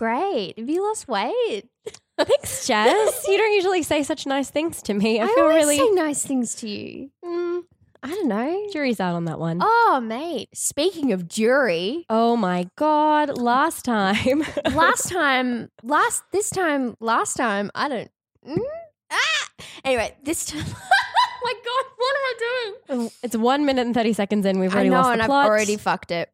great. Have you lost weight? Thanks, Jazz. you don't usually say such nice things to me. I, I feel always really. say nice things to you. Mm, I don't know. jury's out on that one. Oh, mate. Speaking of jury, Oh my god! Last time, last time, last this time, last time, I don't. Mm? Ah! Anyway, this time. oh my god, what am I doing? it's one minute and thirty seconds in. We've I already know, lost and the I've already fucked it.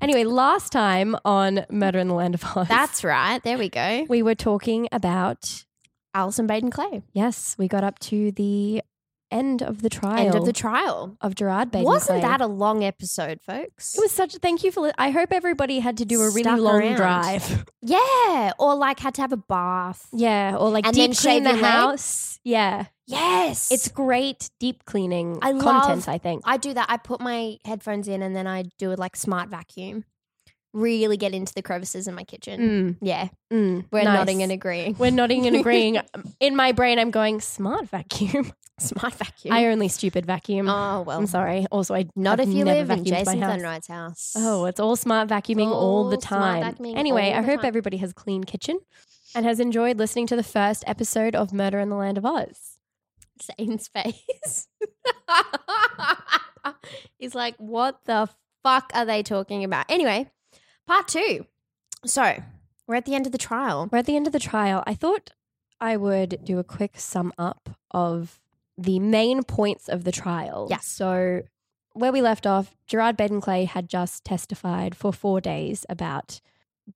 Anyway, last time on Murder in the Land of Oz, That's right. There we go. we were talking about. Alison Baden Clay. Yes, we got up to the end of the trial. End of the trial. of Gerard Baden. Wasn't that a long episode, folks? It was such. Thank you for. li- I hope everybody had to do a really Stuck long around. drive. Yeah, or like had to have a bath. Yeah, or like And deep then clean shave the your leg? house. Yeah, Yes, it's great deep cleaning I content. love- I think. I do that. I put my headphones in and then I do a like smart vacuum. Really get into the crevices in my kitchen. Mm, Yeah, mm, we're nice. nodding and agreeing. We're nodding and agreeing. In my brain, I'm going smart vacuum. smart vacuum. I only stupid vacuum. oh well, I'm sorry. Also, I not have if you never live in vacuumed my Jason house. House. Oh, it's all smart vacuuming all the All smart time. vacuuming Anyway, all I the hope time. everybody has a clean kitchen and has enjoyed listening to the first episode of Murder in the Land of Oz. Zane's face. He's like, what the fuck are they talking about? Anyway, part two. So we're at the end of the trial. We're at the end of the trial. I thought I would do a quick sum up of the main points of the trial. Yes. So, where we left off, Gerard Baden Clay had just testified for four days about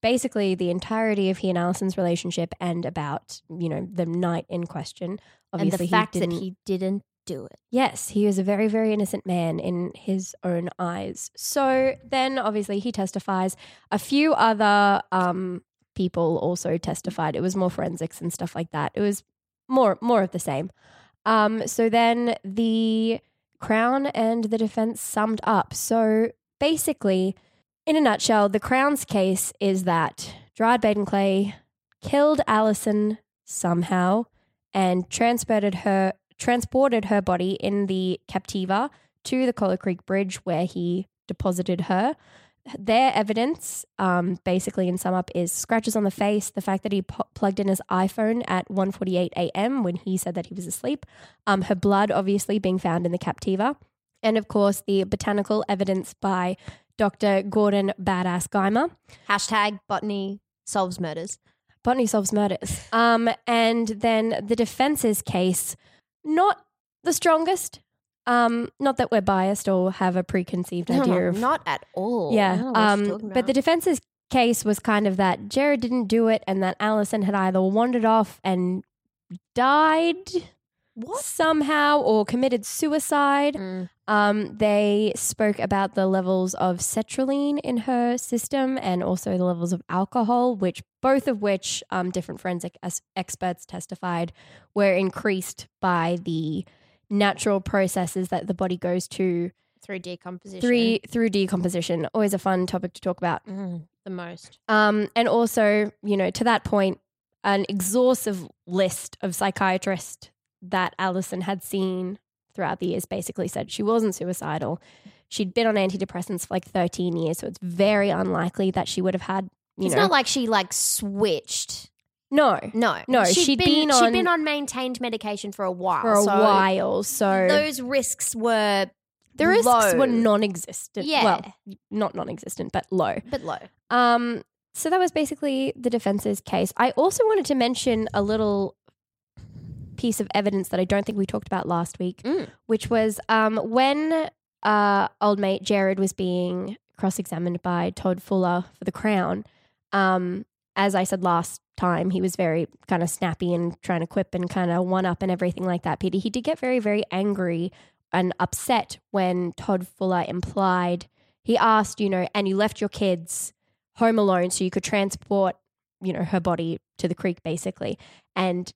basically the entirety of he and Alison's relationship and about, you know, the night in question. and the fact he that he didn't do it. Yes, he was a very, very innocent man in his own eyes. So then, obviously, he testifies. A few other um, people also testified. It was more forensics and stuff like that. It was more, more of the same. Um, so then the Crown and the defense summed up. So basically, in a nutshell, the Crown's case is that Gerard Baden Clay killed Alison somehow and transported her transported her body in the Captiva to the Kholo Creek Bridge where he deposited her. Their evidence, um, basically in sum up, is scratches on the face, the fact that he po- plugged in his iPhone at 1.48 a.m. when he said that he was asleep, um, her blood obviously being found in the Captiva, and of course the botanical evidence by Dr. Gordon Badass Guymer. Hashtag botany solves murders. Botany solves murders. Um, and then the defense's case, not the strongest. Um, not that we're biased or have a preconceived No, idea no, of not at all. Yeah. don't know what you're Um, but the defense's case was kind of that Jared didn't do it, and that Allison had either wandered off and died somehow or committed suicide. Mm. Um, they spoke about the levels of sertraline in her system and also the levels of alcohol, which both of which um, different forensic experts testified were increased by the natural processes that the body goes to through decomposition. three through decomposition. Always a fun topic to talk about. Mm, the most. Um, and also, you know, to that point, an exhaustive list of psychiatrists that Allison had seen throughout the years basically said she wasn't suicidal. She'd been on antidepressants for like 13 years, so it's very unlikely that she would have had, you it's know. not like she like switched. no, No, No, She'd she'd been she'd on- been on maintained medication for a while. for a so while. So those risks were The risks low. were non-existent. Yeah. Well, not non-existent, but low. but low. Um, so that was basically the defense's case. I also wanted to mention a little piece of evidence that I don't think we talked about last week, Mm. which was um, when uh, old mate Jared was being cross-examined by Todd Fuller for the Crown. Um, as I said last time, he was very kind of snappy and trying to quip and kind of one up and everything like that. Peter, he did get very, very angry and upset when Todd Fuller implied he asked, you know, and you left your kids home alone so you could transport, you know, her body to the creek, basically. And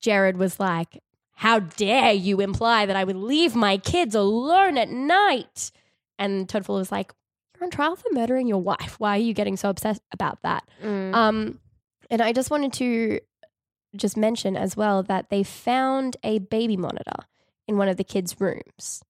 Jared was like, How dare you imply that I would leave my kids alone at night? And Todd Fuller was like, You're on trial for murdering your wife. Why are you getting so obsessed about that? Mm. Um, and I just wanted to just mention as well that they found a baby monitor in one of the kids' rooms.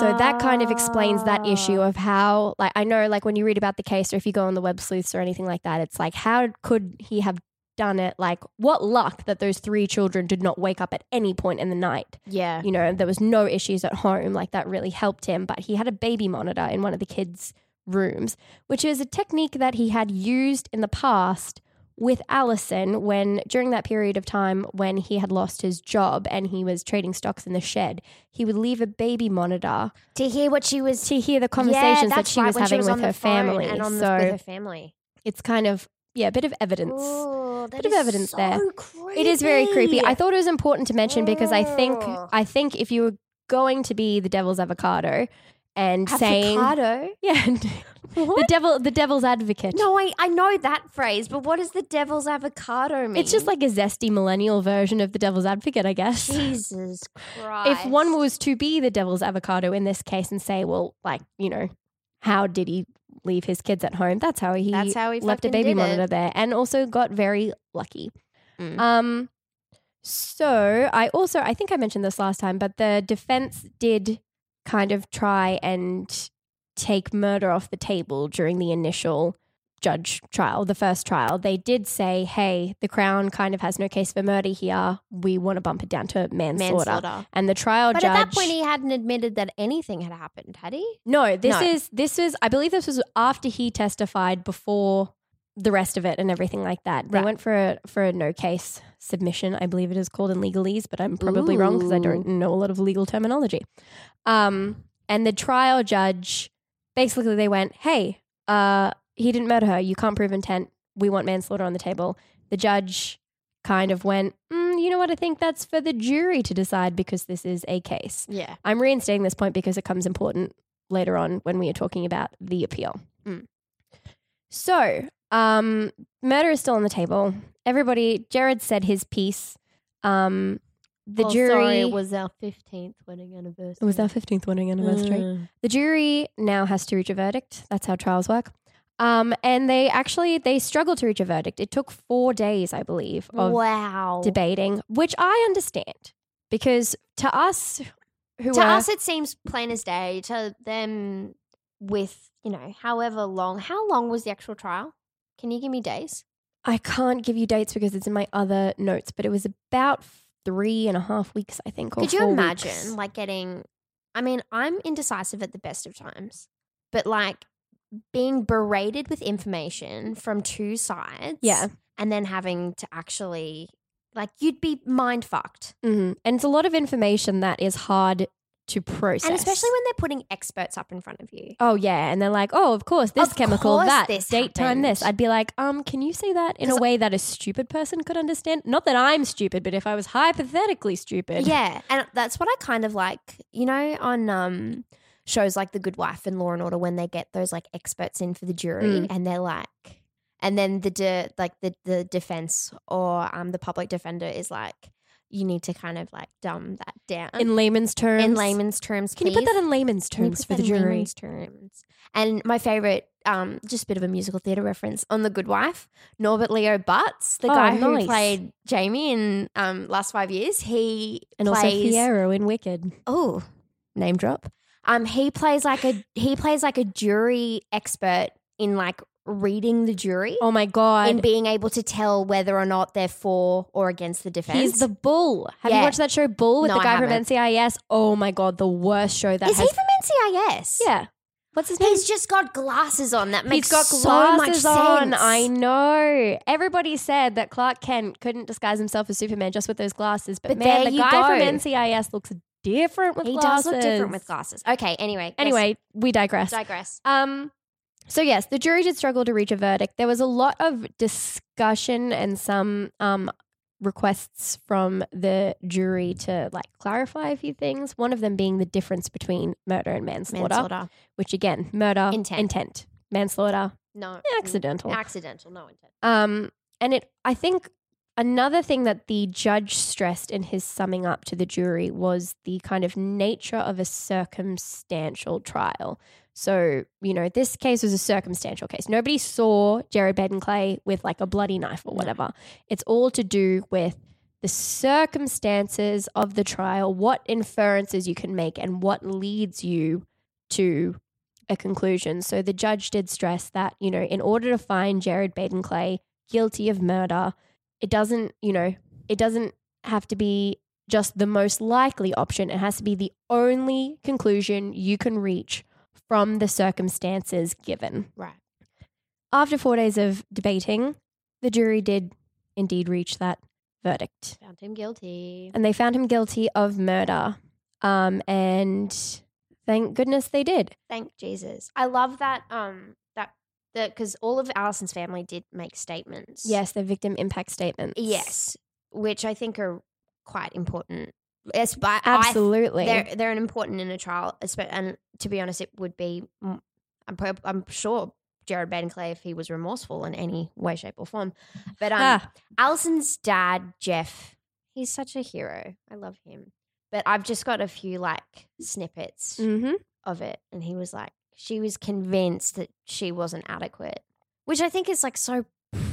So that kind of explains that issue of how, like, I know, like, when you read about the case or if you go on the web sleuths or anything like that, it's like, how could he have done it? Like, what luck that those three children did not wake up at any point in the night. yeah. You know, there was no issues at home. Like, that really helped him. But he had a baby monitor in one of the kids' rooms, which is a technique that he had used in the past with Allison when during that period of time when he had lost his job and he was trading stocks in the shed, he would leave a baby monitor To hear what she was to hear the Yeah, conversations that she right, was having on with her family. and on the, so with her family. it's kind of yeah, a bit of evidence. Ooh, Bit of evidence so there. It is very creepy. I thought it was important to mention because I think I think if you were going to be the devil's avocado and saying avocado. yeah, the devil the devil's advocate. No, I, I know that phrase, but what does the devil's avocado mean? It's just like a zesty millennial version of the devil's advocate, I guess. Jesus Christ. If one was to be the devil's avocado in this case and say, well, like, you know, how did he leave his kids at home? That's how he, That's how he left a baby monitor it. there and also got very lucky. Mm. Um, so I also, I think I mentioned this last time, but the defense did kind of try and take murder off the table during the initial judge trial, the first trial. They did say, hey, the Crown kind of has no case for murder here. We want to bump it down to manslaughter. manslaughter. And the trial But judge. But at that point, he hadn't admitted that anything had happened, had he? No, this No. is this is I believe this was after he testified before the rest of it and everything like that. They Right. went for a for a no case submission, I believe it is called in legalese, but I'm probably wrong because I don't know a lot of legal terminology. Um, and the trial judge basically they went, "Hey, uh, he didn't murder her. You can't prove intent. We want manslaughter on the table." The judge kind of went, mm, "You know what? I think that's for the jury to decide because this is a case." Yeah. I'm reinstating this point because it comes important later on when we are talking about the appeal. Mm. So, um, murder is still on the table. Everybody, Jared said his piece. Um, the Oh, jury Sorry, it was our 15th wedding anniversary. it was our 15th wedding anniversary. Mm. The jury now has to reach a verdict. That's how trials work. Um, and they actually they struggled to reach a verdict. It took four days, I believe, of wow. debating, which I understand because to us who to are us, it seems plain as day. To them, with you know, however long. How long was the actual trial? Can you give me days? I can't give you dates because it's in my other notes, but it was about three and a half weeks, I think. Or Could you imagine, weeks. like, getting? I mean, I'm indecisive at the best of times, but like being berated with information from two sides, Yeah. and then having to actually, like, you'd be mind fucked. hmm And it's a lot of information that is hard to process. And especially when they're putting experts up in front of you. Oh yeah, and they're like, "Oh, of course, this Of chemical, course that this date, time, this." I'd be like, "Um, can you say that in a way that a stupid person could understand? Not that I'm stupid, but if I was hypothetically stupid, Yeah, and that's what I kind of like. You know, on um shows like The Good Wife and Law and Order, when they get those like experts in for the jury, Mm. and they're like, and then the de- like the the defense or um the public defender is like, you need to kind of like dumb that down in layman's terms, in layman's terms. Can you put that in layman's terms for the in jury? layman's terms. And my favorite, um, just a bit of a musical theatre reference on The Good Wife, Norbert Leo Butz, the Oh, guy who played Jamie in um, Last Five Years, he And also plays Fiyero in Wicked. oh name drop. Um, he plays like a he plays like a jury expert in like reading the jury Oh my god. and being able to tell whether or not they're for or against the defense. He's the bull. Have you watched that show Bull with No, the guy from. NCIS? Oh my god, the worst show that Is has he from NCIS? Yeah. What's his name? He's just got glasses on. That makes He's got so much glasses on. sense. I know. Everybody said that Clark Kent couldn't disguise himself as Superman just with those glasses, but, But man, the guy go. from NCIS looks different with he glasses. does look different with glasses. Okay. Anyway. yes, Anyway, we digress. digress. Um, so yes, the jury did struggle to reach a verdict. There was a lot of discussion and some um requests from the jury to like clarify a few things. One of them being the difference between murder and manslaughter, Manslaughter. which again, murder, Intent. intent, manslaughter, No. accidental. Accidental. No intent. Um, and it, I think another thing that the judge stressed in his summing up to the jury was the kind of nature of a circumstantial trial. So, you know, this case was a circumstantial case. Nobody saw Jared Baden Clay with like a bloody knife or whatever. It's all to do with the circumstances of the trial, what inferences you can make, and what leads you to a conclusion. So the judge did stress that, you know, in order to find Jared Baden Clay guilty of murder, it doesn't, you know, it doesn't have to be just the most likely option. It has to be the only conclusion you can reach from the circumstances given. Right. After four days of debating, the jury did indeed reach that verdict. Found him guilty. And they found him guilty of murder. Um, and thank goodness they did. Thank Jesus. I love that. Um. That. Because all of Allison's family did make statements. Yes, the victim impact statements. Yes. Which I think are quite important. Yes, but Absolutely. I, they're they're an important in a trial. And to be honest, it would be. I'm prob- I'm sure Jared Baden-Clay if he was remorseful in any way, shape, or form. But um, Ah. Allison's dad, Jeff, he's such a hero. I love him. But I've just got a few like snippets hmm of it, and he was like, she was convinced that she wasn't adequate, which I think is like so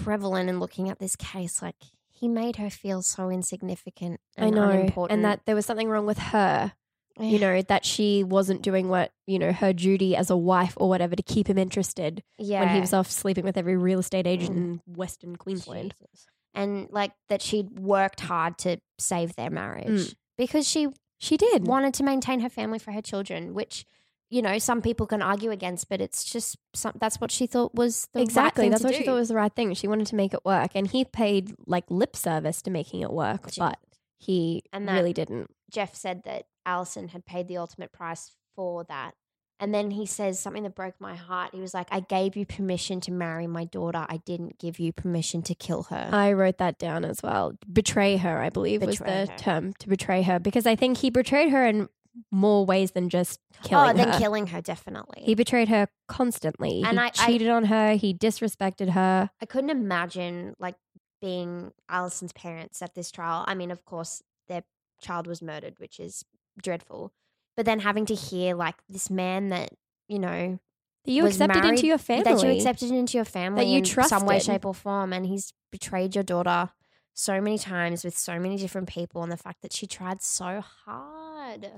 prevalent in looking at this case. Like he made her feel so insignificant. I And know. unimportant. And that there was something wrong with her, you know, that she wasn't doing what, you know, her duty as a wife or whatever to keep him interested yeah, when he was off sleeping with every real estate agent in Western Queensland. Jesus. and like that she'd worked hard to save their marriage Mm. because she She did. wanted to maintain her family for her children, which you know some people can argue against, but it's just some, that's what she thought was the exactly. Right thing That's what she thought was the right thing. She wanted to make it work. And he paid like lip service to making it work, but he And really didn't. Jeff said that Allison had paid the ultimate price for that. And then he says something that broke my heart. He was like, I gave you permission to marry my daughter. I didn't give you permission to kill her. I wrote that down as well. Betray her, I believe, Betray was the her. term to betray her because I think he betrayed her in more ways than just oh, killing oh, then her. killing her, definitely. He betrayed her constantly. And he I- I- cheated on her. He disrespected her. I couldn't imagine like being Allison's parents at this trial. I mean, of course, their child was murdered, which is dreadful. But then having to hear like this man that, you know, That you was accepted married- into your family. that you accepted into your family that you in some way, shape, or form, and he's betrayed your daughter so many times with so many different people, and the fact that she tried so hard,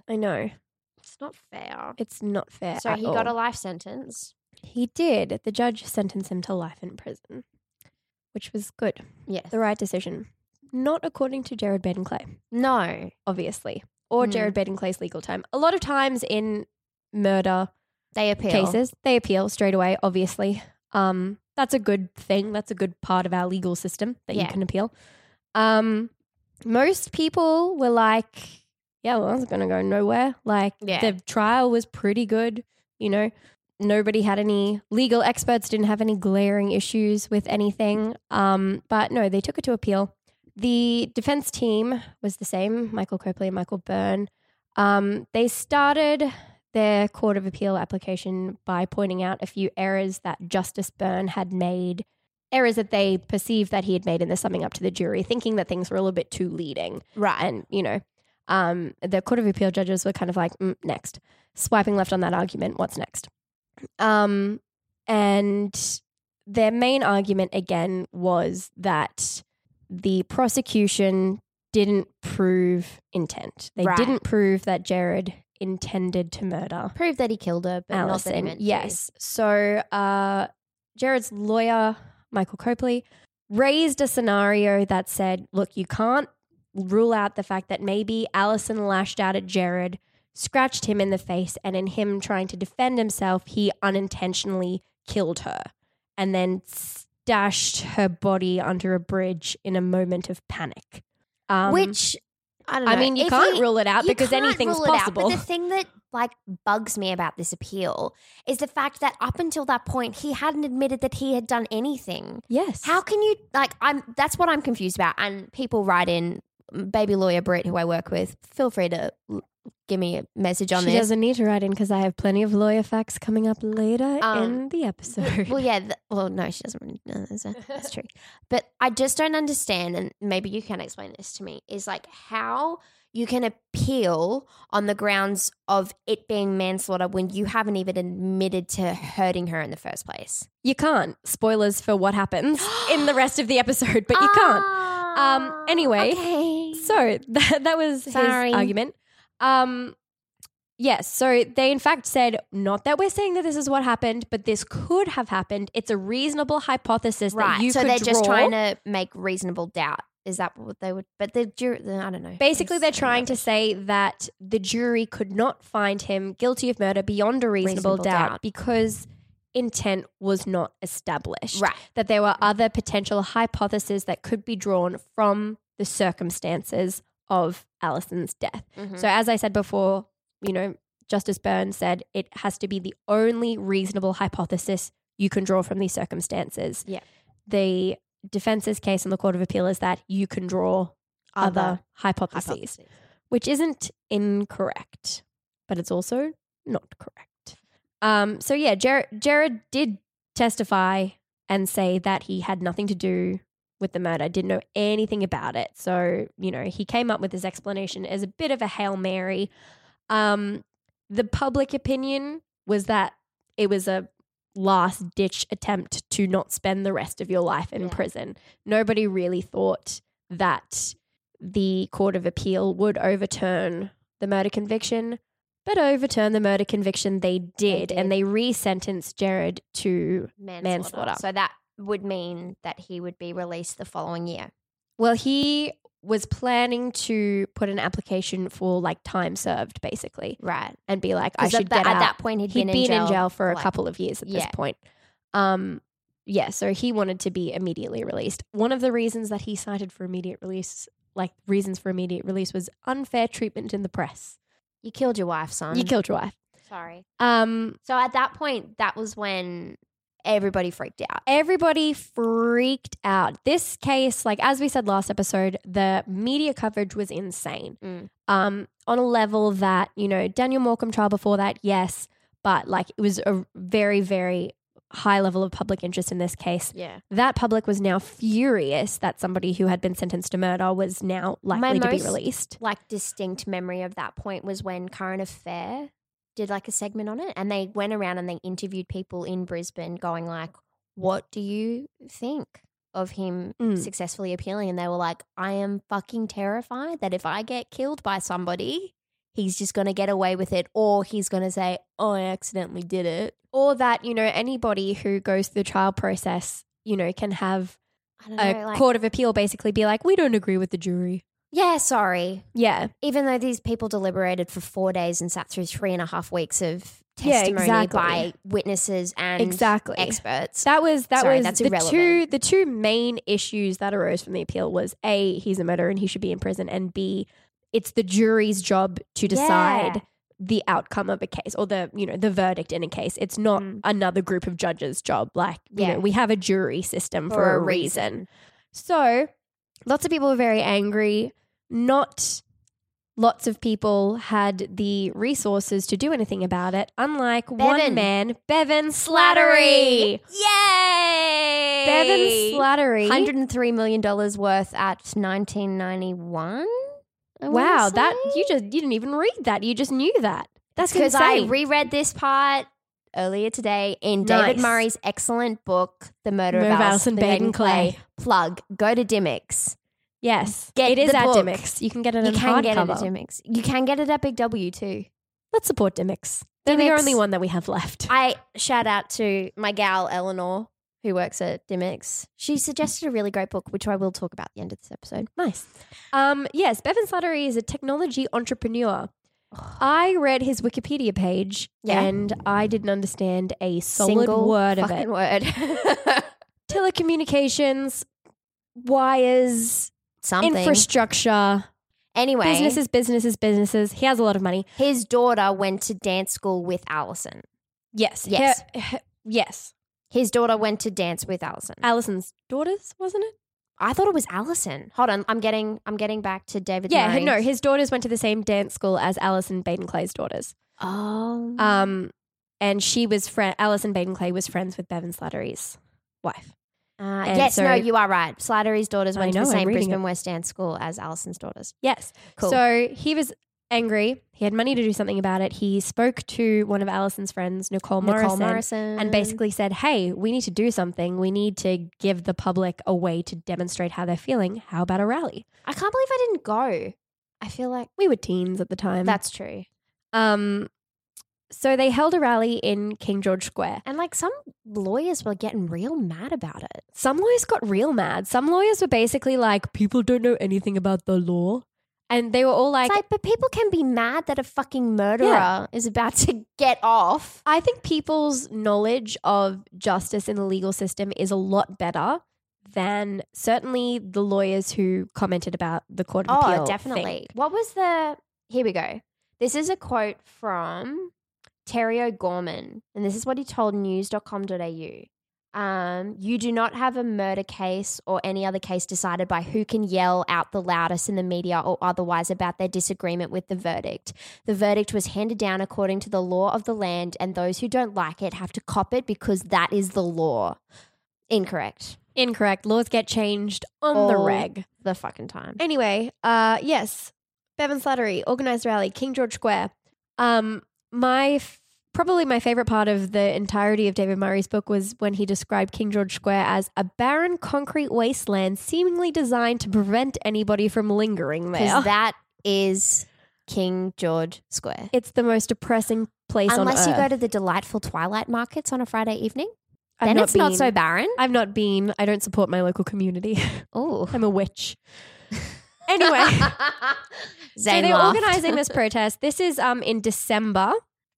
I know. it's not fair. It's not fair. So he got a life sentence. He did. The judge sentenced him to life in prison, which was good. Yes. The right decision. Not according to Jared Baden Clay, No. obviously, or Mm. Jared Baden Clay's legal time. A lot of times in murder They appeal. cases, they appeal straight away, obviously. Um, that's a good thing. That's a good part of our legal system that you can appeal. Um, most people were like, yeah, well, it's going to go nowhere. Like, Yeah. the trial was pretty good. You know, nobody had any legal experts, didn't have any glaring issues with anything. Um, but no, they took it to appeal. The defense team was the same Michael Copley and Michael Byrne. Um, they started their Court of Appeal application by pointing out a few errors that Justice Byrne had made, errors that they perceived that he had made in the summing up to the jury, thinking that things were a little bit too leading. Right. And, you know, um, the Court of Appeal judges were kind of like, mm, next, swiping left on that argument. What's next? Um, and their main argument again was that the prosecution didn't prove intent. They Right. didn't prove that Jared intended to murder Prove that he killed her, but not that he Allison. meant to. Yes. So uh, Jared's lawyer, Michael Copley, raised a scenario that said, look, you can't rule out the fact that maybe Allison lashed out at Jared, scratched him in the face, and in him trying to defend himself, he unintentionally killed her and then stashed her body under a bridge in a moment of panic. Um, Which I don't know. I mean, you If can't he- rule it out because anything's it out, possible. but the thing that like bugs me about this appeal is the fact that up until that point he hadn't admitted that he had done anything. yes. How can you like I'm that's what I'm confused about and people write in baby lawyer Britt who I work with feel free to give me a message on she this. doesn't need to write in because I have plenty of lawyer facts coming up later Um, in the episode. well, yeah. th- well, no, she doesn't. No, that's, that's true. But I just don't understand, and maybe you can explain this to me. Is like how you can appeal on the grounds of it being manslaughter when you haven't even admitted to hurting her in the first place. You can't. Spoilers for what happens in the rest of the episode, but you can't. Um, anyway, Ah, okay. So that, that was Sorry. his argument. Um, yes. So they in fact said not that we're saying that this is what happened, but this could have happened. It's a reasonable hypothesis that right. you So could they're just draw. trying to make reasonable doubt. Is that what they would? But the jury, I don't know. Basically, they're trying to say that the jury could not find him guilty of murder beyond a reasonable, Reasonable doubt, doubt. because intent was not established. right. That there were other potential hypotheses that could be drawn from the circumstances of Allison's death. Mhm. So, as I said before, you know, Justice Burns said it has to be the only reasonable hypothesis you can draw from these circumstances. Yeah. The defense's case in the Court of Appeal is that you can draw other, hypotheses, hypotheses. which isn't incorrect, but it's also not correct. Um, so, yeah, Jared, Jared did testify and say that he had nothing to do with the murder, didn't know anything about it. So, you know, he came up with his explanation as a bit of a Hail Mary. Um, the public opinion was that it was a last ditch attempt to not spend the rest of your life in Yeah. prison. Nobody really thought that the Court of Appeal would overturn the murder conviction, but overturn the murder conviction they did, did. and they resentenced Jared to manslaughter. Manslaughter. So that would mean that he would be released the following year. Well, he was planning to put an application for like time served, basically, Right. and be like, I should that- get at out. that point he'd, He'd been, in jail, for a couple of years at this Yeah. point. Um, yeah, so he wanted to be immediately released. One of the reasons that he cited for immediate release, like reasons for immediate release, was unfair treatment in the press. You killed your wife, son. You killed your wife. Sorry. Um, So at that point, that was when everybody freaked out. everybody freaked out. This case, like as we said last episode, the media coverage was insane. Mm. Um, on a level that, you know, Daniel Morcombe trial before that, yes, but like it was a very, very high level of public interest in this case. Yeah. That public was now furious that somebody who had been sentenced to murder was now likely to be released. Like distinct memory of that point was when Current Affair did like a segment on it and they went around and they interviewed people in Brisbane going like, what do you think of him Mm. successfully appealing? And they were like, I am fucking terrified that if I get killed by somebody, he's just going to get away with it or he's going to say, oh, I accidentally did it. Or that, you know, anybody who goes through the trial process, you know, can have I don't a. Like, court of appeal basically be like, we don't agree with the jury. Yeah, sorry. Yeah. even though these people deliberated for four days and sat through three and a half weeks of Yeah, testimony exactly. by witnesses and Exactly. experts. That was that Sorry, was that's the two irrelevant. the two main issues that arose from the appeal was A, he's a murderer and he should be in prison, and B, it's the jury's job to decide Yeah. the outcome of a case or the you know the verdict in a case. It's not Mm. another group of judges' job. Like you Yeah. know, we have a jury system for, a reason. So lots of people were very angry. Not lots of people had the resources to do anything about it. Unlike one man, Bevan Slattery. Yay! Bevan Slattery. $103 million worth at 1991. I Wow, that you just you didn't even read that. You just knew that. That's because I reread this part earlier today in Nice. David Murray's excellent book, The Murder, Murder of Alison Baden Clay. Clay. Plug. Go to Dymocks. Yes, Get it is at book. Dymocks. You can get it You can get it at. Dymocks. You can get it at Big W too. Let's support Dymocks. They're the only one that we have left. I shout out to my gal Eleanor who works at Dymocks. She suggested a really great book, which I will talk about at the end of this episode. Nice. Um, yes, Bevan Slattery is a technology entrepreneur. I read his Wikipedia page Yeah. and I didn't understand a solid Single word of it. word. Telecommunications, wires, Something. infrastructure, anyway, businesses, businesses, businesses. He has a lot of money. his daughter went to dance school with Allison. Yes. Yes. Her- her- yes. His daughter went to dance with Allison. Allison's daughters, wasn't it? I thought it was Allison. Hold on, I'm getting I'm getting back to David. Yeah, Murray. no, his daughters went to the same dance school as Alison Baden Clay's daughters. Oh, Um, and she was friend. Alison Baden Clay was friends with Bevan Slattery's wife. Uh, yes, so- no, you are right. Slattery's daughters went to the same Brisbane it. West Dance School as Allison's daughters. Yes. Cool. So he was angry. He had money to do something about it. He spoke to one of Alison's friends, Nicole Morrison, Nicole Morrison. and basically said, "Hey, we need to do something. We need to give the public a way to demonstrate how they're feeling. How about a rally?" I can't believe I didn't go. I feel like We were teens at the time. that's true. um. So they held a rally in King George Square. And like some lawyers were getting real mad about it. Some lawyers got real mad. Some lawyers were basically like, "People don't know anything about the law," and they were all like, like, but people can be mad that a fucking murderer is about to get off. I think people's knowledge of justice in the legal system is a lot better than certainly the lawyers who commented about the Court of oh, Appeal. Oh, definitely. thing. What was the? Here we go. This is a quote from Terry O'Gorman, and this is what he told news.com.au. Um, you do not have a murder case or any other case decided by who can yell out the loudest in the media or otherwise about their disagreement with the verdict. The verdict was handed down according to the law of the land, and those who don't like it have to cop it because that is the law. Incorrect. Incorrect. Laws get changed on the All reg. The fucking time. Anyway, uh, yes, Bevan Slattery organized rally, King George Square. Um, my f- probably my favorite part of the entirety of David Murray's book was when he described King George Square as a barren concrete wasteland, seemingly designed to prevent anybody from lingering there. Because that is King George Square. it's the most depressing place Unless on you go to the delightful twilight markets on a Friday evening, I've then it's not been- so barren. I've not been. I don't support my local community. Oh, I'm a witch. Anyway, so they're laughed. organizing this protest. This is um in December.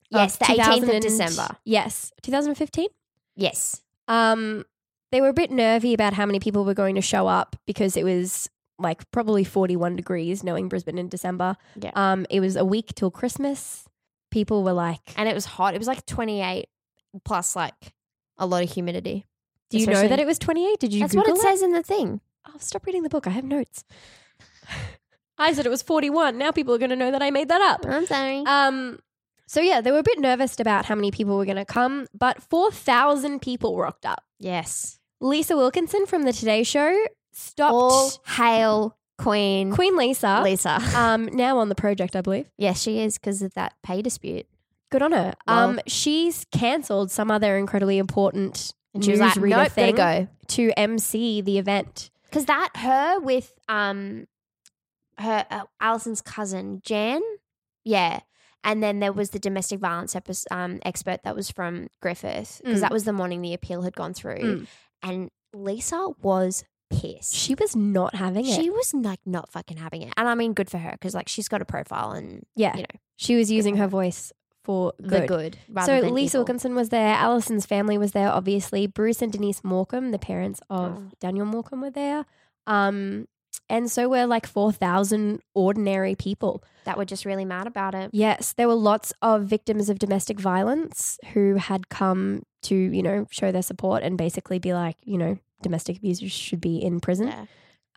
Yes, the 18th of December. Yes, 2015. Yes, Um, they were a bit nervy about how many people were going to show up because it was like probably 41 degrees, knowing Brisbane in December. Yeah. Um, it was a week till Christmas. People were like, and it was hot. It was like twenty eight plus like a lot of humidity. "Do you know that it was 28? Did you That's Google what it says in the thing. Oh, stop reading the book. I have notes. I said it was 41. Now people are going to know that I made that up. I'm sorry. Um, so yeah, they were a bit nervous about how many people were going to come, but 4,000 people rocked up. yes, Lisa Wilkinson from the Today Show stopped all hail Queen Queen Lisa, Lisa. um, now on the project, I believe. yes, she is because of that pay dispute. Good on her. Well- Um, she's cancelled some other incredibly important And she was like, newsreader "Nope, gotta thing go." to MC the event. Because that her with um her uh, Allison's cousin Jan, yeah, and then there was the domestic violence um, expert that was from Griffith because Mm. that was the morning the appeal had gone through, Mm. and Lisa was pissed. She was not having it. she was like not fucking having it, and I mean good for her because like she's got a profile and yeah, you know she was using her voice for the good. good. So Lisa evil. Wilkinson was there. Alison's family was there. Obviously, Bruce and Denise Morcombe, the parents of Oh. Daniel Morcombe, were there. Um, and so we're like four thousand ordinary people. that were just really mad about it. Yes, there were lots of victims of domestic violence who had come to you know show their support and basically be like, you know, domestic abusers should be in prison. Yeah.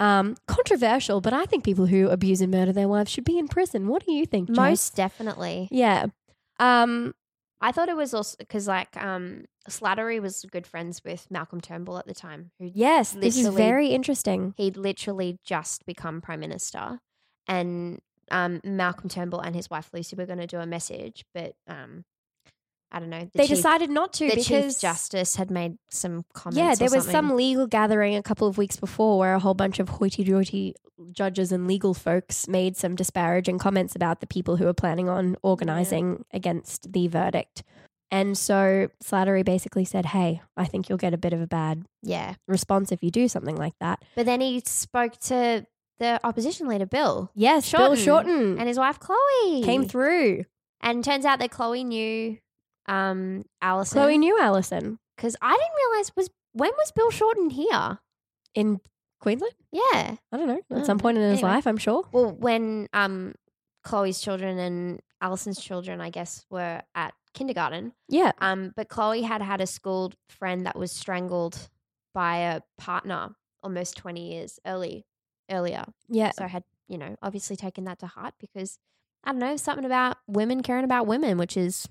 Um, controversial, but I think people who abuse and murder their wives should be in prison. What do you think? Jess? Most definitely. yeah. Um, I thought it was also because like um Slattery was good friends with Malcolm Turnbull at the time, who yes, this is very interesting. he'd literally just become prime minister, and um Malcolm Turnbull and his wife Lucy were going to do a message, but um I don't know. The they chief, decided not to the because chief justice had made some comments. yeah, there was something. some legal gathering a couple of weeks before where a whole bunch of hoity-toity judges and legal folks made some disparaging comments about the people who were planning on organizing against the verdict. And so Slattery basically said, Hey, I think you'll get a bit of a bad Yeah. response if you do something like that. But then he spoke to the opposition leader, Bill, Yes, Bill Shorten. Shorten and his wife, Chloe. came through. And turns out that Chloe knew um, Allison. Chloe knew Allison Because I didn't realize, was when was Bill Shorten here? in Queensland. Yeah. I don't know. At Oh, some point in his anyway. life, I'm sure. Well, when um, Chloe's children and Allison's children, I guess, were at kindergarten. Yeah. Um, but Chloe had had a school friend that was strangled by a partner almost 20 years early earlier. Yeah. So I had, you know, obviously taken that to heart because I don't know, something about women caring about women, which is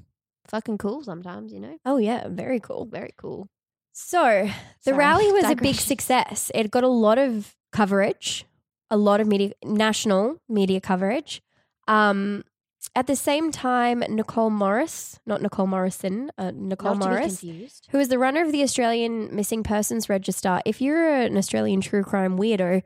fucking cool sometimes, you know? Oh, yeah. Very cool. Very cool. So the Sorry, rally was a big success. It got a lot of coverage, a lot of media, national media coverage. Um, at the same time, Nicole Morris, not Nicole Morrison, uh, Nicole Not Morris, who is the runner of the Australian Missing Persons Register. If you're an Australian true crime weirdo,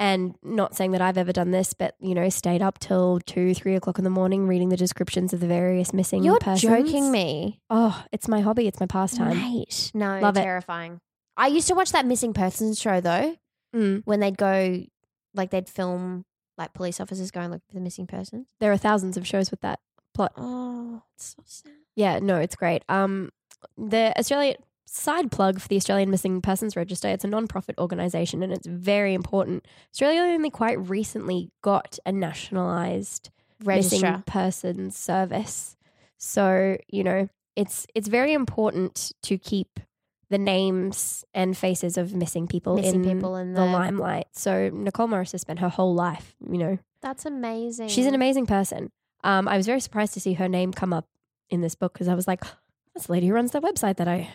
and not saying that I've ever done this, but you know, stayed up till two, three o'clock in the morning reading the descriptions of the various missing You're persons. joking me. Oh, it's my hobby. It's my pastime. Mate. No, Love it. terrifying. I used to watch that missing persons show though, Mm. when they'd go, like they'd film like police officers going looking for the missing person. There are thousands of shows with that plot. Oh, it's so sad. Yeah, no, it's great. Um, the Australian side plug for the Australian Missing Persons Register. It's a non-profit organisation, and it's very important. Australia only quite recently got a nationalised missing persons service, so you know it's it's very important to keep the names and faces of missing people Missing in people in the the- limelight. So Nicole Morris has spent her whole life, you know, That's amazing. She's an amazing person. Um, I was very surprised to see her name come up in this book because I was like, that's the lady who runs that website that I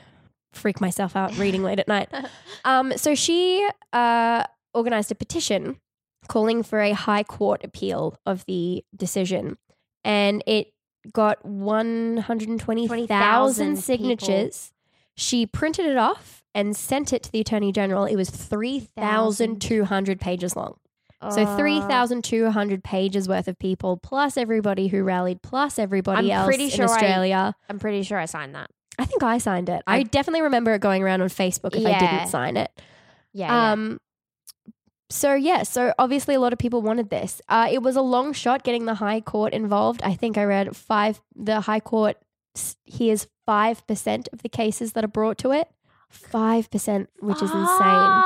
freak myself out reading late at night. Um, so she uh, organized a petition calling for a high court appeal of the decision, and it got 120,000 20,000 signatures. She printed it off and sent it to the Attorney General. It was 3,200 pages long. So Oh. 3,200 pages worth of people, plus everybody who rallied, plus everybody I'm else pretty in sure I- Australia. I'm pretty sure I signed that. I, think I signed it. I, I- definitely remember it going around on Facebook if I didn't sign it. Yeah. yeah. Um, so yeah, so obviously a lot of people wanted this. Uh, it was a long shot getting the High Court involved. I think I read five. The High Court hears five percent of the cases that are brought to it. Five percent, which is insane.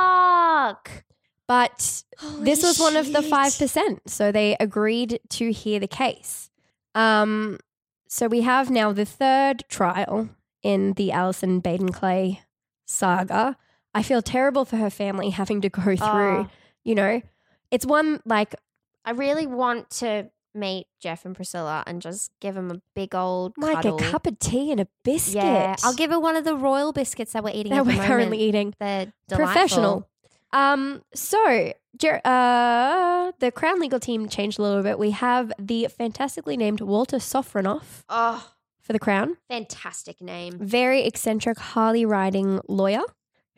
Fuck. But this Holy was one of the five percent, so they agreed to hear the case. Um, so we have now the third trial in the Alison Baden Clay saga. I feel terrible for her family having to go through. Oh, You know, it's one like I really want to meet Jeff and Priscilla and just give them a big old like cuddle. a cup of tea and a biscuit. Yeah, I'll give her one of the royal biscuits that we're eating that at the we're moment. currently eating. They're Professional. Um, so Jer- uh, the Crown legal team changed a little bit. We have the fantastically named Walter Sofronoff Oh, for the Crown. fantastic name. very eccentric Harley riding lawyer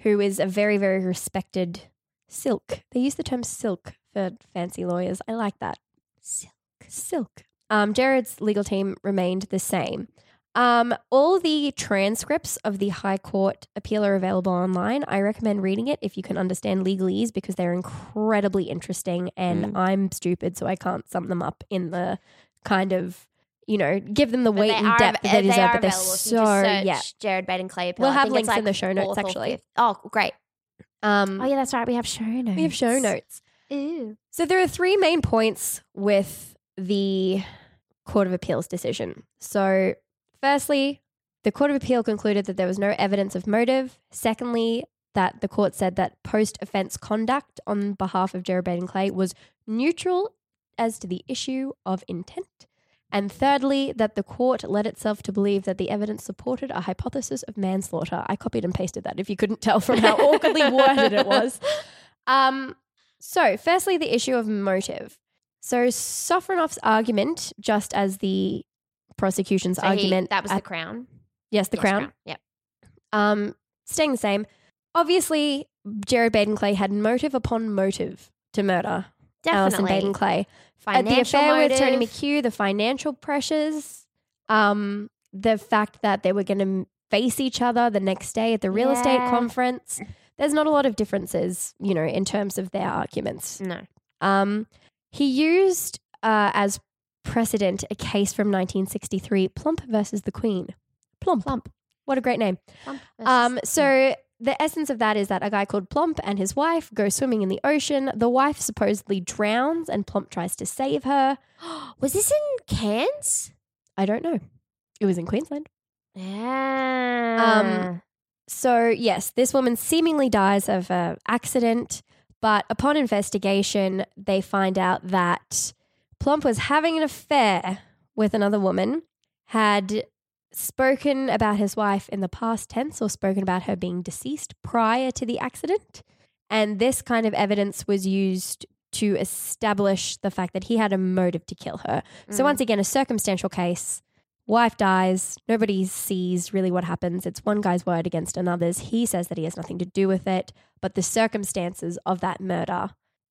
who is a very, very respected silk. They use the term silk for fancy lawyers. I like that. Silk. Silk. Um, Jared's legal team remained the same. Um, all the transcripts of the High Court appeal are available online. I recommend reading it if you can understand legalese because they're incredibly interesting and I'm stupid, so I can't sum them up in the kind of, you know, give them the But weight and are depth that they deserve. But they're so, you just search yeah. Jared Baden Clay. We'll have links it's in the show notes, actually. fifth. Oh, great. Um, Oh yeah, that's right. We have show notes. we have show notes. Ooh. So there are three main points with the Court of Appeals decision. So, firstly, the Court of Appeal concluded that there was no evidence of motive. Secondly, that the court said that post offense conduct on behalf of Jared Baden Clay was neutral as to the issue of intent. And thirdly, that the court led itself to believe that the evidence supported a hypothesis of manslaughter. I copied and pasted that if you couldn't tell from how awkwardly worded it was. Um, so, firstly, the issue of motive. So, Sofronoff's argument, just as the prosecution's So he- argument, that was at- the crown. yes, the Yes, crown, Yep. um, staying the same. Obviously, Jared Baden Clay had motive upon motive to murder Alison Definitely. Baden Clay. Financial the affair with Toni. McHugh, the financial pressures, um, the fact that they were going to face each other the next day at the real estate conference. There's not a lot of differences, you know, in terms of their arguments. No. Um, he used uh, as precedent a case from 1963, Plump versus the Queen. Plump. Plump. What a great name. Plump Um, so the essence of that is that a guy called Plomp and his wife go swimming in the ocean. The wife supposedly drowns, and Plomp tries to save her. was this in Cairns? I don't know. It was in Queensland. Yeah. Um, So yes, this woman seemingly dies of an accident, but upon investigation, they find out that Plomp was having an affair with another woman, had spoken about his wife in the past tense or spoken about her being deceased prior to the accident. And this kind of evidence was used to establish the fact that he had a motive to kill her. So, Mm. once again, a circumstantial case. Wife dies. Nobody sees really what happens. It's one guy's word against another's. He says that he has nothing to do with it, but the circumstances of that murder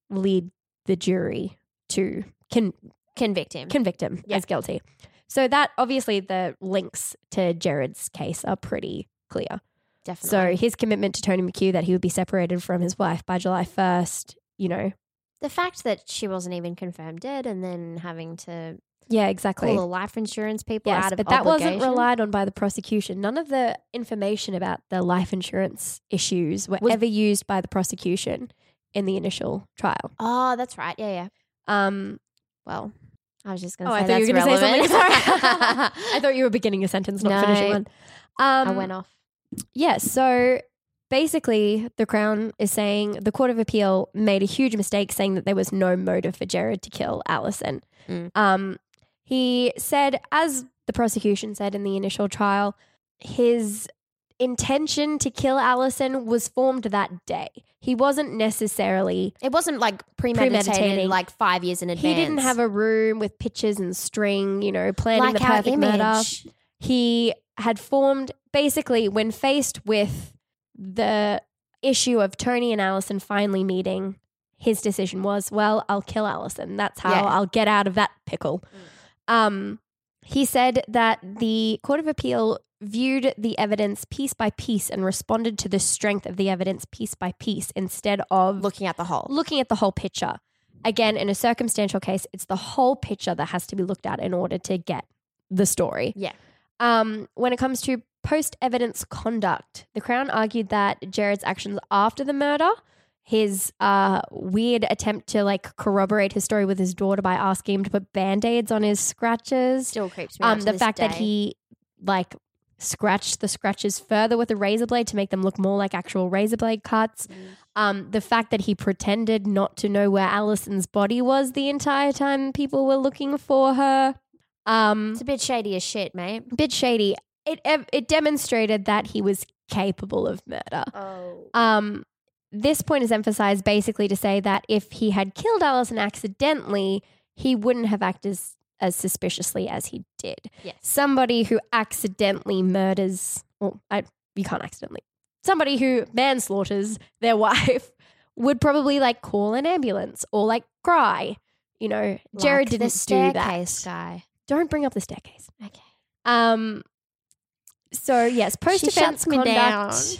lead the jury to con- convict him. convict him Yeah. as guilty. So that obviously the links to Jared's case are pretty clear. Definitely. So his commitment to Toni McHugh that he would be separated from his wife by July 1st, you know. the fact that she wasn't even confirmed dead, and then having to Yeah, exactly. call the life insurance people Yes, out of but that wasn't relied on by the prosecution. None of the information about the life insurance issues were Was- ever used by the prosecution in the initial trial. Oh, that's right. Yeah, yeah. Um, Well, I was just going oh, to I say thought you were going to say something. Sorry, I thought you were beginning a sentence, not No. finishing one. Um, I went off. Yeah, so basically, the Crown is saying the Court of Appeal made a huge mistake saying that there was no motive for Jared to kill Allison. Mm. Um, he said, as the prosecution said in the initial trial, his intention to kill Allison was formed that day. He wasn't necessarily. It wasn't like premeditated, Premeditating. like five years in advance. He didn't have a room with pictures and string, you know, planning like the perfect murder he had formed basically when faced with the issue of Toni and Allison finally meeting, his decision was, well, I'll kill Allison. That's how Yeah. I'll get out of that pickle. Um, he said that the Court of Appeal viewed the evidence piece by piece and responded to the strength of the evidence piece by piece instead of looking at the whole. looking at the whole picture. Again, in a circumstantial case, it's the whole picture that has to be looked at in order to get the story. Yeah. Um, when it comes to post evidence conduct, the Crown argued that Jared's actions after the murder, his uh, weird attempt to like corroborate his story with his daughter by asking him to put band aids on his scratches, Still creeps me out. um, to the fact that he like scratched the scratches further with a razor blade to make them look more like actual razor blade cuts. Mm. Um, the fact that he pretended not to know where Allison's body was the entire time people were looking for her. Um, It's a bit shady as shit, mate. A bit shady. It it demonstrated that he was capable of murder. Oh. Um, this point is emphasized basically to say that if he had killed Allison accidentally, he wouldn't have acted as, as suspiciously as he did. Yes. Somebody who accidentally murders, well, I, you can't accidentally. Somebody who manslaughters their wife would probably like call an ambulance or like cry. You know, Jared Like the didn't do that. Guy. Don't bring up the staircase. Okay. Um. So yes, post defense conduct.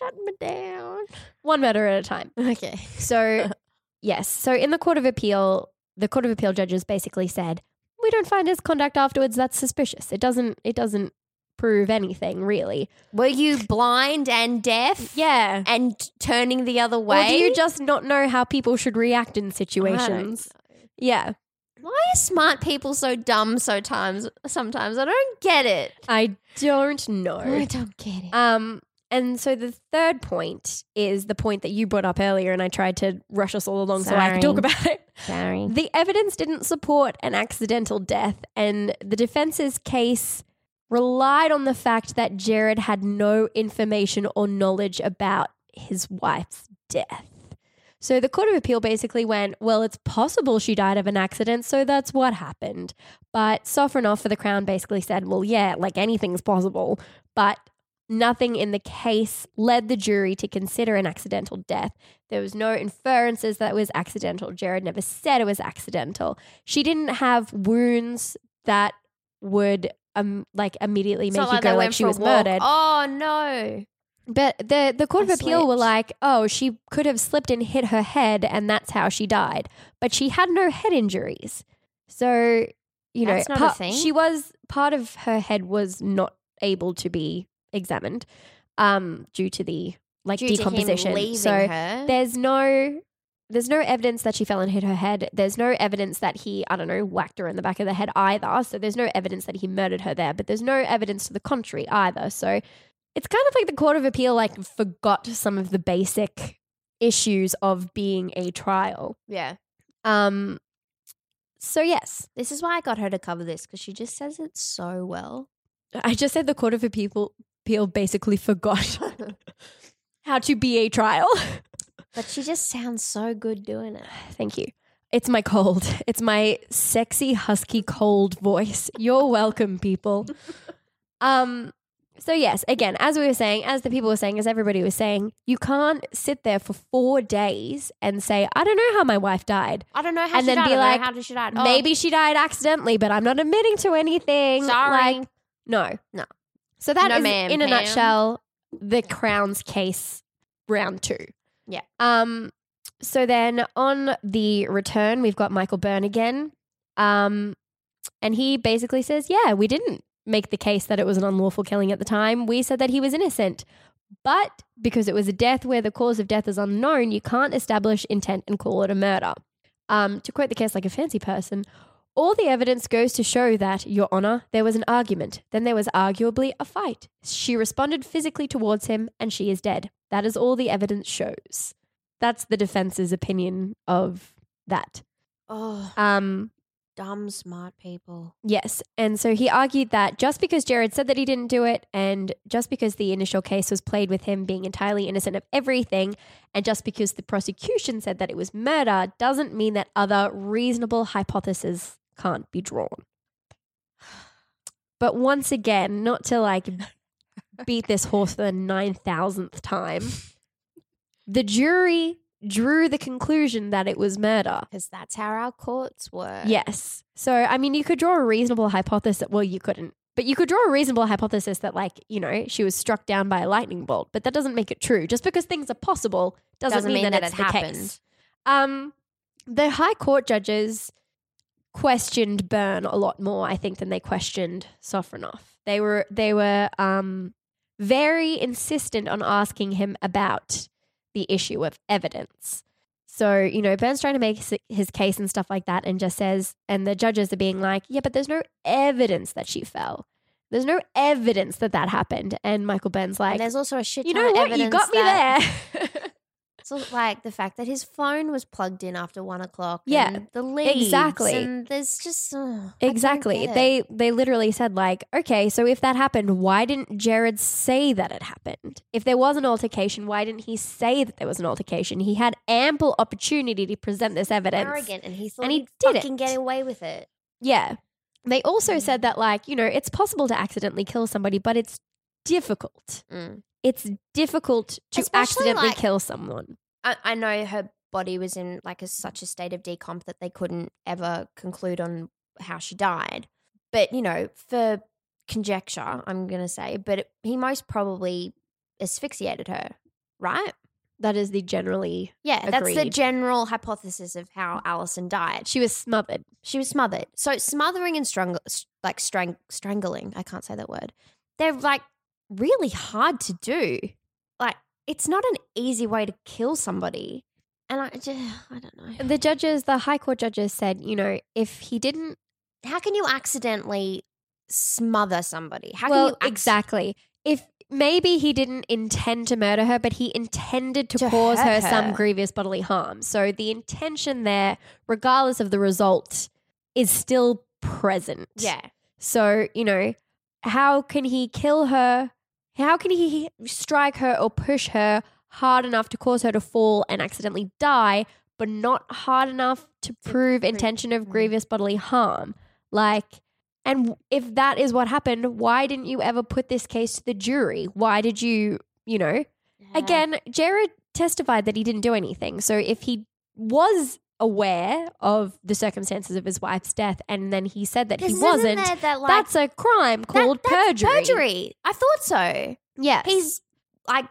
Shut me down. One murder at a time. Okay. So yes, so in the court of appeal, the court of appeal judges basically said we don't find his conduct afterwards that's suspicious. It doesn't. It doesn't prove anything really. Were you blind and deaf? Yeah. And turning the other way? Or do you just not know how people should react in situations? Yeah. Why are smart people so dumb so times sometimes? I don't get it. I don't know. I don't get it. Um, and so the third point is the point that you brought up earlier, and I tried to rush us all along so I could talk about it. Sorry. The evidence didn't support an accidental death, and the defense's case relied on the fact that Jared had no information or knowledge about his wife's death. So the Court of Appeal basically went, well, it's possible she died of an accident, so that's what happened. But Sofronoff for the Crown basically said, well, yeah, like anything's possible, but nothing in the case led the jury to consider an accidental death. There was no inferences that it was accidental. Jared never said it was accidental. She didn't have wounds that would um like immediately It's make you like go like she was murdered. Oh no. But the the court I of appeal were like, oh, she could have slipped and hit her head, and that's how she died. But she had no head injuries, so you know, That's a part- she was part of her head was not able to be examined, um, due to the like Due decomposition. so her. there's no. There's no evidence that she fell and hit her head. There's no evidence that he, I don't know, whacked her in the back of the head either. So there's no evidence that he murdered her there, but there's no evidence to the contrary either. So it's kind of like the Court of Appeal like forgot some of the basic issues of being a trial. yeah. Um so yes, This is why I got her to cover this because she just says it so well. I just said the Court of Appeal appeal basically forgot how to be a trial. But she just sounds so good doing it. Thank you. It's my cold. It's my sexy husky cold voice. You're welcome, people. Um so yes, again, as we were saying, as the people were saying, as everybody was saying, you can't sit there for 4 days and say, I don't know how my wife died. I don't know how And she then died. be like, how did she die?" Oh, Maybe she died accidentally, but I'm not admitting to anything. sorry. Like, no. No. So that No, is, ma'am, in a Pam. nutshell, the Crown's case round two. Yeah. Um. So then on the return, we've got Michael Byrne again. Um, and he basically says, "Yeah, we didn't make the case that it was an unlawful killing at the time. We said that he was innocent." But because it was a death where the cause of death is unknown, you can't establish intent and call it a murder. Um, to quote the case like a fancy person, all the evidence goes to show that, Your Honour, there was an argument. Then there was arguably a fight. She responded physically towards him and she is dead. That is all the evidence shows. That's the defense's opinion of that. Oh, Um, dumb smart people. yes. And so he argued that just because Jared said that he didn't do it, and just because the initial case was played with him being entirely innocent of everything, and just because the prosecution said that it was murder, doesn't mean that other reasonable hypotheses can't be drawn. But once again, not to like beat this horse for the 9,000th time, the jury drew the conclusion that it was murder. Because that's how our courts work. Yes. So, I mean, you could draw a reasonable hypothesis. Well, you couldn't, but you could draw a reasonable hypothesis that, like, you know, she was struck down by a lightning bolt, but that doesn't make it true. Just because things are possible doesn't, mean, that, it's it the happened. case. Um, the high court judges questioned Byrne a lot more, I think, than they questioned Sofronoff. They were they were um, very insistent on asking him about the issue of evidence. So, you know, Byrne's trying to make his, case and stuff like that and just says, and the judges are being like, yeah, but there's no evidence that she fell. There's no evidence that that happened. And Michael Byrne's like, and there's also a shit you know of what? You got me that- there. So like the fact that his phone was plugged in after one o'clock. Yeah, and the leads, exactly. And there's just Exactly. They they literally said like, okay, so if that happened, why didn't Jared say that it happened? If there was an altercation, why didn't he say that there was an altercation? He had ample opportunity to present this evidence. arrogant, and he thought And he did fucking it. get away with it. Yeah. They also said that like, you know, it's possible to accidentally kill somebody, but it's difficult. Mm. It's difficult to Especially, accidentally like- kill someone. I, I know her body was in like a, such a state of decomp that they couldn't ever conclude on how she died. But you know, for conjecture, I'm gonna say, but it, he most probably asphyxiated her, right? That is the generally Yeah, that's the general hypothesis of how Allison died. she was smothered. She was smothered. So smothering and strangle, like strang- strangling, I can't say that word. They're like really hard to do. Like it's not an easy way to kill somebody. And I just, I don't know. The judges, the high court judges said, you know, if he didn't How can you accidentally smother somebody? How well, can you acc- exactly. If maybe he didn't intend to murder her, but he intended to, To cause her, hurt some grievous bodily harm. So the intention there, regardless of the result, is still present. Yeah. So, you know, how can he kill her? How can he strike her or push her hard enough to cause her to fall and accidentally die, but not hard enough to prove intention of grievous bodily harm? Like, and if that is what happened, why didn't you ever put this case to the jury? Why did you, you know? Again, Jared testified that he didn't do anything. So if he was aware of the circumstances of his wife's death, and then he said that he wasn't. that, like, that's a crime that- called that's perjury. Perjury. I thought so. yeah He's like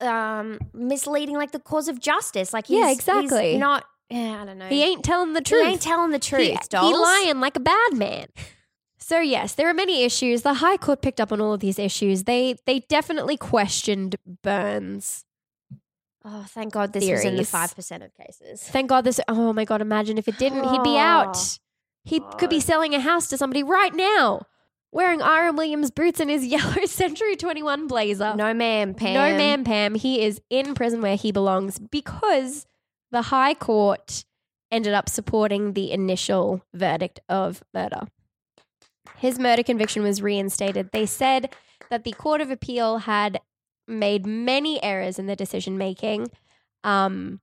um misleading like the cause of justice. Like he's, Yeah, he's exactly. not. Yeah, I don't know. he ain't telling the truth. He ain't telling the truth. He, he lying like a bad man. So yes, there are many issues. The High Court picked up on all of these issues. They they definitely questioned Burns. Oh, thank God this was in the five percent of cases. Thank God this. Oh my God! Imagine if it didn't, he'd be out. He could be selling a house to somebody right now, wearing R.M. Williams boots and his yellow Century Twenty One blazer. No, ma'am, Pam. No, ma'am, Pam. He is in prison where he belongs because the High Court ended up supporting the initial verdict of murder. His murder conviction was reinstated. They said that the Court of Appeal had made many errors in the decision making. Um,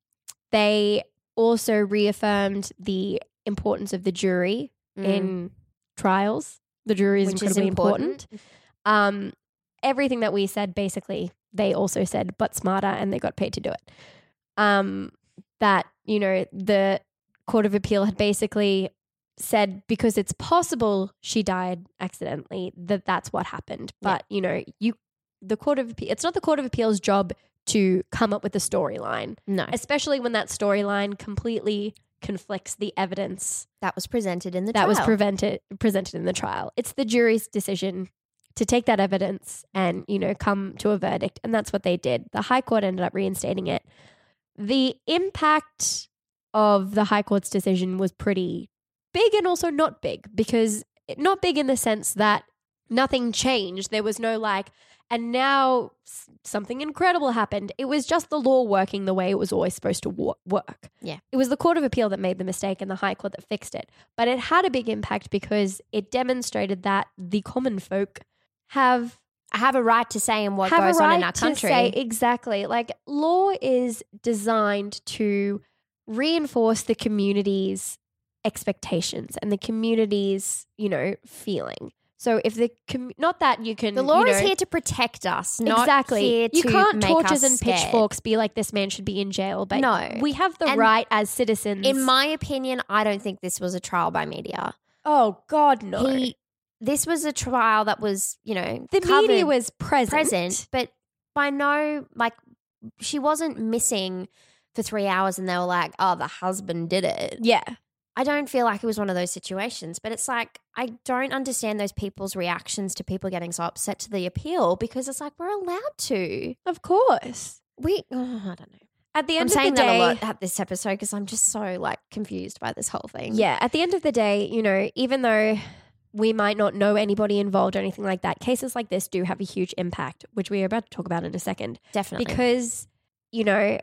they also reaffirmed the importance of the jury Mm. in trials. The jury is Which is important. important. Um, everything that we said, basically, they also said, but smarter, and they got paid to do it. Um, that you know, the Court of Appeal had basically said because it's possible she died accidentally that that's what happened. Yeah. But you know, you the Court of Appeal, it's not the Court of Appeal's job to come up with a storyline, No, especially when that storyline completely conflicts the evidence that was presented in the that was trial. prevented presented in the trial. It's the jury's decision to take that evidence and you know come to a verdict, and that's what they did. The High Court ended up reinstating it. The impact of the High Court's decision was pretty big and also not big because not big in the sense that nothing changed. There was no like, and now something incredible happened. It was just the law working the way it was always supposed to wo- work. Yeah. It was the Court of Appeal that made the mistake and the High Court that fixed it. But it had a big impact because it demonstrated that the common folk have have a right to say in what goes right on in our to country. say exactly. Like law is designed to reinforce the community's expectations and the community's, you know, feeling. So if the com- not that you can the law you is here to protect us, not exactly. you can't torches and scared. pitchforks be like this man should be in jail. But No. we have the And right as citizens. In my opinion, I don't think this was a trial by media. oh God, no. He, this was a trial that was, you know, the covered, media was present. present, but by no, like, she wasn't missing for three hours, and they were like, "Oh, the husband did it." Yeah. I don't feel like it was one of those situations, but it's like I don't understand those people's reactions to people getting so upset to the appeal because it's like we're allowed to. Of course. We, oh, I don't know. At the I'm end of saying the day, that a lot at this episode because I'm just so like confused by this whole thing. Yeah, at the end of the day, you know, even though we might not know anybody involved or anything like that, cases like this do have a huge impact, which we are about to talk about in a second. definitely. Because, you know,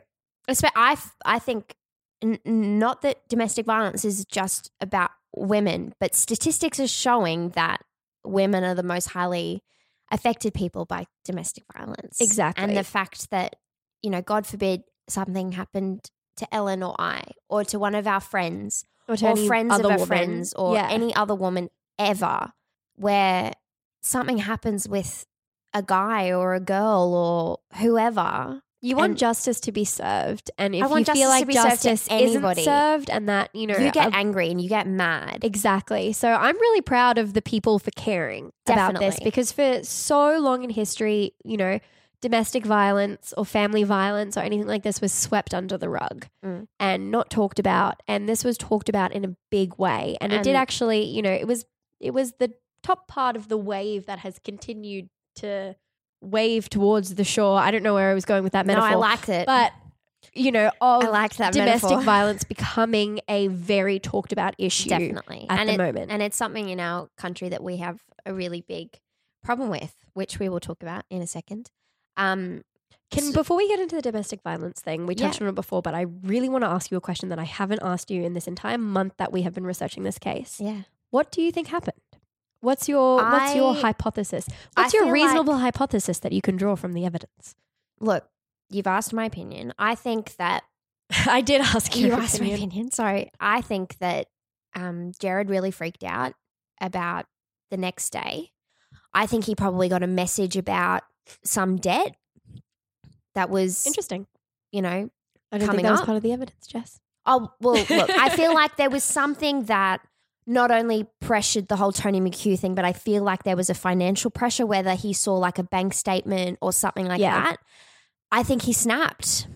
I I, f- I think n- not that domestic violence is just about women, but statistics are showing that women are the most highly affected people by domestic violence. Exactly. And the fact that, you know, God forbid something happened to Ellen or I or to one of our friends or, or friends of our woman. friends or Yeah. any other woman ever where something happens with a guy or a girl or whoever You want and- justice to be served. And if you feel like be served to justice anybody. isn't served and that, you know, you get angry and you get mad. Exactly. So I'm really proud of the people for caring about this because for so long in history, you know, domestic violence or family violence or anything like this was swept under the rug Mm. and not talked about. And this was talked about in a big way. And, it did actually, you know, it was it was the top part of the wave that has continued to wave towards the shore. I don't know where I was going with that no, metaphor. I liked it. but you know, of I liked that domestic metaphor. violence becoming a very talked about issue Definitely. at and the it, moment. And it's something in our country that we have a really big problem with, which we will talk about in a second. Um, Can before we get into the domestic violence thing, we Yeah. touched on it before, but I really want to ask you a question that I haven't asked you in this entire month that we have been researching this case. yeah. What do you think happened? What's your what's your I- hypothesis? I What's your feel like- reasonable hypothesis that you can draw from the evidence? Look, you've asked my opinion. I think that I did ask you. you asked my opinion. opinion. Sorry. I think that um, Jared really freaked out about the next day. I think he probably got a message about some debt that was, Interesting. you know, I don't Coming think that was part of the evidence, Jess. Oh well, look, I feel like there was something that not only pressured the whole Toni McHugh thing, but I feel like there was a financial pressure, whether he saw like a bank statement or something like Yeah. that. I think he snapped.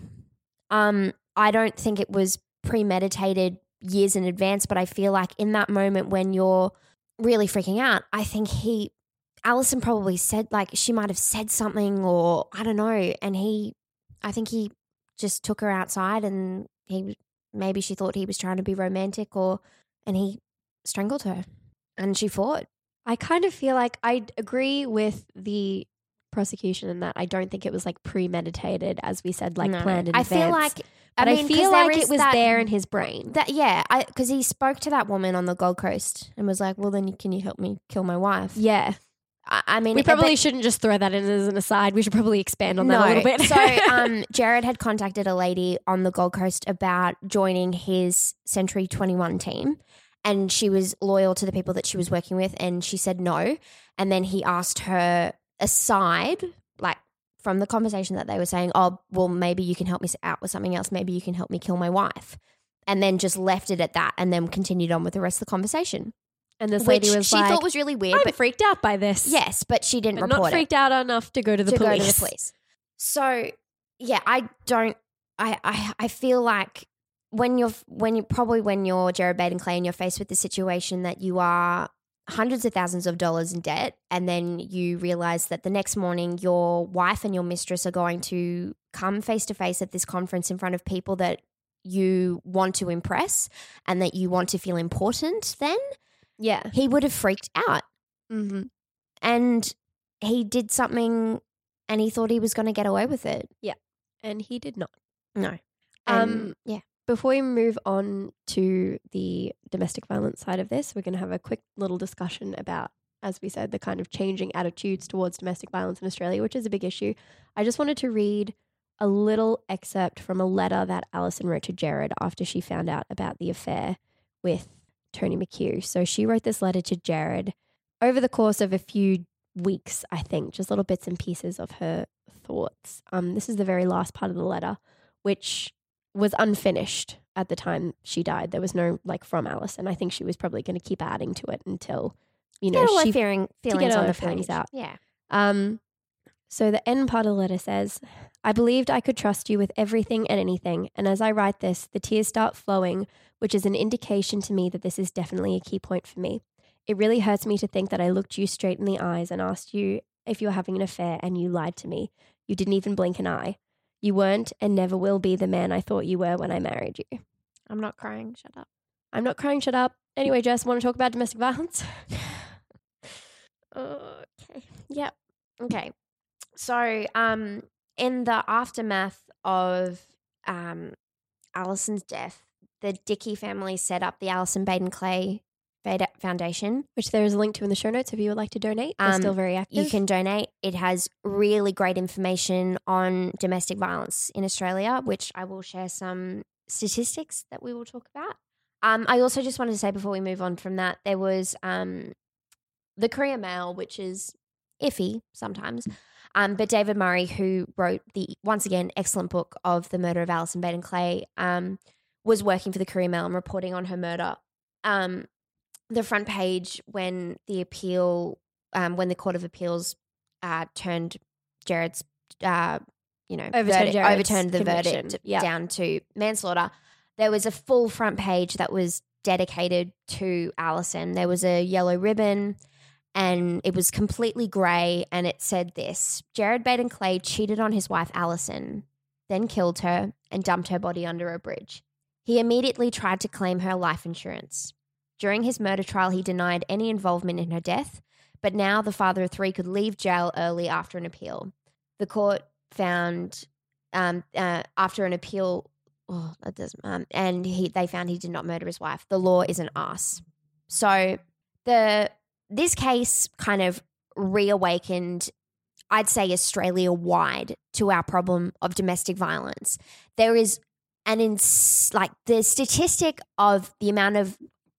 Um, I don't think it was premeditated years in advance, but I feel like in that moment when you're really freaking out, I think he, Allison probably said like she might have said something or I don't know, and he, I think he just took her outside and he maybe she thought he was trying to be romantic or and he strangled her and she fought I kind of feel like I agree with the prosecution in that I don't think it was like premeditated, as we said, like No. planned in i advance. feel like but I, mean, 'cause feel like it was that- there in his brain. that yeah because he spoke to that woman on the gold coast and was like well then can you help me kill my wife yeah, i, I mean we probably but- shouldn't just throw that in as an aside. We should probably expand on that no. a little bit. so um jared had contacted a lady on the gold coast about joining his century 21 team and she was loyal to the people that she was working with and she said no and then he asked her aside like from the conversation that they were saying oh well maybe you can help me out with something else maybe you can help me kill my wife and then just left it at that and then continued on with the rest of the conversation and this which lady was like, she like, thought was really weird "I'm but freaked out by this." yes but she didn't but report not it freaked out enough to go to the to police. go to the police. So yeah, I don't. I I I feel like when you're when you probably when you're Jared Baden Clay and you're faced with the situation that you are hundreds of thousands of dollars in debt, and then you realize that the next morning your wife and your mistress are going to come face to face at this conference in front of people that you want to impress and that you want to feel important then Yeah. he would have freaked out Mm-hmm. and he did something and he thought he was going to get away with it. Yeah and he did not. No. Um, Um, yeah. Before we move on to the domestic violence side of this, we're going to have a quick little discussion about, as we said, the kind of changing attitudes towards domestic violence in Australia, which is a big issue. I just wanted to read a little excerpt from a letter that Allison wrote to Jared after she found out about the affair with Toni McHugh. So she wrote this letter to Jared over the course of a few weeks, I think, just little bits and pieces of her thoughts. Um, this is the very last part of the letter, which was unfinished at the time she died. There was no like from Alice, and I think she was probably going to keep adding to it until you know Get she her feeling, feelings all on her the feelings page. out. Yeah. um, so the end part of the letter says, I believed I could trust you with everything and anything. And as I write this, the tears start flowing, which is an indication to me that this is definitely a key point for me. It really hurts me to think that I looked you straight in the eyes and asked you if you were having an affair and you lied to me. You didn't even blink an eye. You weren't and never will be the man I thought you were when I married you. I'm not crying. Shut up. I'm not crying, shut up. Anyway, Jess, want to talk about domestic violence? Okay. Yep. Okay. So, um, in the aftermath of um, Allison's death, the Dickie family set up the Allison Baden Clay Foundation. Which there is a link to in the show notes if you would like to donate. They're Um, still very active. You can donate. It has really great information on domestic violence in Australia, which I will share some statistics that we will talk about. Um, I also just wanted to say before we move on from that, there was um, the Courier Mail, which is iffy sometimes. Um, but David Murray, who wrote the once again excellent book of the murder of Allison Baden Clay, um, was working for the Courier Mail and reporting on her murder. Um, the front page when the appeal, um, when the Court of Appeals uh, turned Jared's, uh, you know, Overturned verdict- overturned the conviction. verdict Yeah. down to manslaughter. There was a full front page that was dedicated to Allison. There was a yellow ribbon and it was completely grey and it said this Jared Baden Clay cheated on his wife Allison, then killed her and dumped her body under a bridge. He immediately tried to claim her life insurance. During his murder trial, he denied any involvement in her death, but now the father of three could leave jail early after an appeal. The court found, um, uh, after an appeal, oh, that doesn't, um, and he they found he did not murder his wife. The law is an ass. So the this case kind of reawakened, I'd say, Australia wide to our problem of domestic violence. There is an ins- like the statistic of the amount of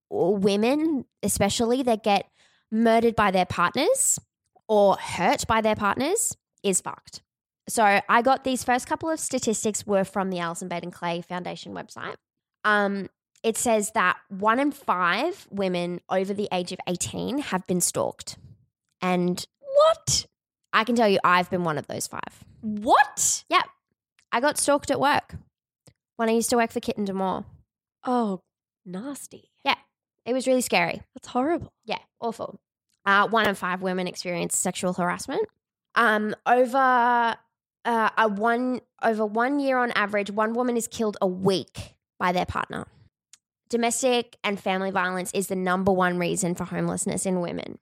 women, especially that get murdered by their partners or hurt by their partners, is fucked. So I got these first couple of statistics were from the Allison Baden Clay Foundation website. Um, it says that one in five women over the age of 18 have been stalked. And What? I can tell you, I've been one of those five. What? Yeah. I got stalked at work when I used to work for Kitten D'Amour. Oh, nasty. It was really scary. That's horrible. Yeah, awful. Uh, one in five women experience sexual harassment. Um, over uh, a one over one year on average, one woman is killed a week by their partner. Domestic and family violence is the number one reason for homelessness in women.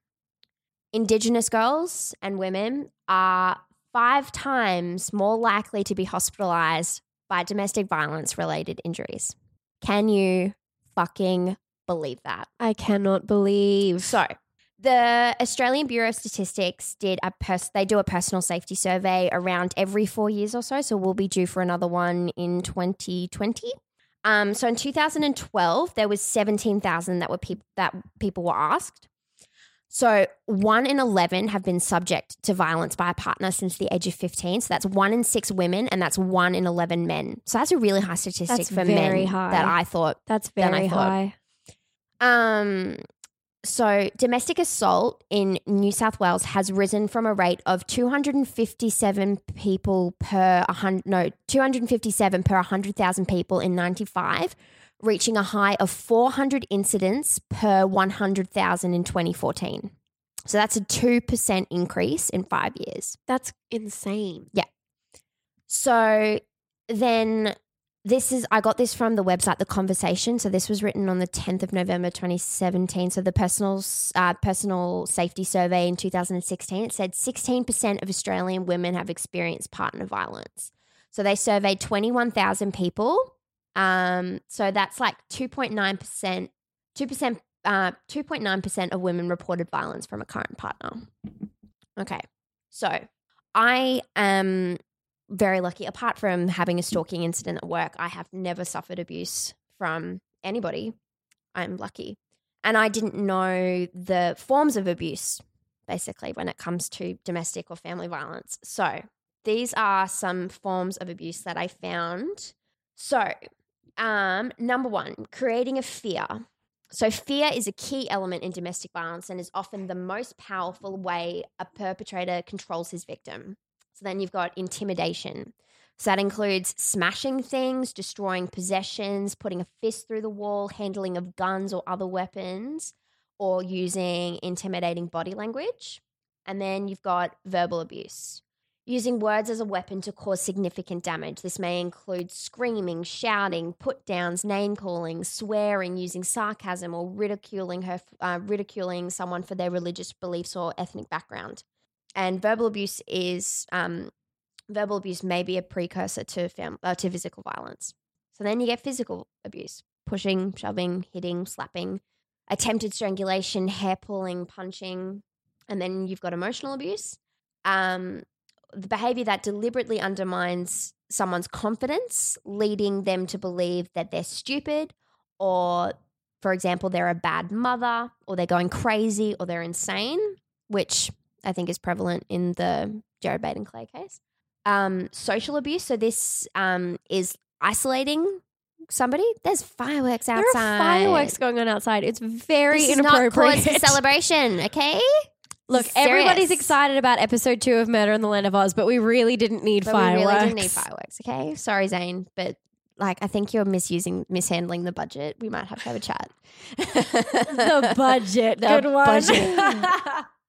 Indigenous girls and women are five times more likely to be hospitalized by domestic violence related injuries. Can you fucking believe that? I cannot believe. So, the Australian Bureau of Statistics did a pers- they do a personal safety survey around every 4 years or so, so we'll be due for another one in 2020. Um, so in 2012 there was 17,000 that were peop- that people were asked. So 1 in 11 have been subject to violence by a partner since the age of 15. So that's 1 in 6 women and that's 1 in 11 men. So that's a really high statistic That's for very men high. that I thought That's than I very thought. high. Um, so domestic assault in New South Wales has risen from a rate of 257 people per a hundred, no, 257 per 100,000 people in 95, reaching a high of 400 incidents per 100,000 in 2014. So that's a 2% increase in 5 years. That's insane. Yeah. So then this is I got this from the website The Conversation. So this was written on the 10th of November 2017. So the personal uh, personal safety survey in 2016 it said 16% of Australian women have experienced partner violence. So they surveyed 21,000 people. Um, so that's like 2.9%, 2%, uh, 2.9% of women reported violence from a current partner. Okay. So I am very lucky. Apart from having a stalking incident at work, I have never suffered abuse from anybody. I'm lucky. And I didn't know the forms of abuse, basically, when it comes to domestic or family violence. So these are some forms of abuse that I found. So, um, number one, creating a fear. So, fear is a key element in domestic violence and is often the most powerful way a perpetrator controls his victim. So, then you've got intimidation. So, that includes smashing things, destroying possessions, putting a fist through the wall, handling of guns or other weapons, or using intimidating body language. And then you've got verbal abuse. Using words as a weapon to cause significant damage. This may include screaming, shouting, put downs, name calling, swearing, using sarcasm, or ridiculing her, uh, ridiculing someone for their religious beliefs or ethnic background. And verbal abuse is um, verbal abuse may be a precursor to fam- uh, to physical violence. So then you get physical abuse: pushing, shoving, hitting, slapping, attempted strangulation, hair pulling, punching, and then you've got emotional abuse. Um, the behavior that deliberately undermines someone's confidence, leading them to believe that they're stupid, or, for example, they're a bad mother, or they're going crazy, or they're insane, which I think is prevalent in the Jared Baden Clay case. Um, social abuse. So, this um, is isolating somebody. There's fireworks outside. There are fireworks going on outside. It's very This is not inappropriate. cause for celebration, okay? Look, serious. everybody's excited about episode two of Murder in the Land of Oz, but we really didn't need But fireworks. we really didn't need fireworks, okay? Sorry, Zane, but like I think you're misusing, mishandling the budget. We might have to have a chat. the budget. The Good one. budget.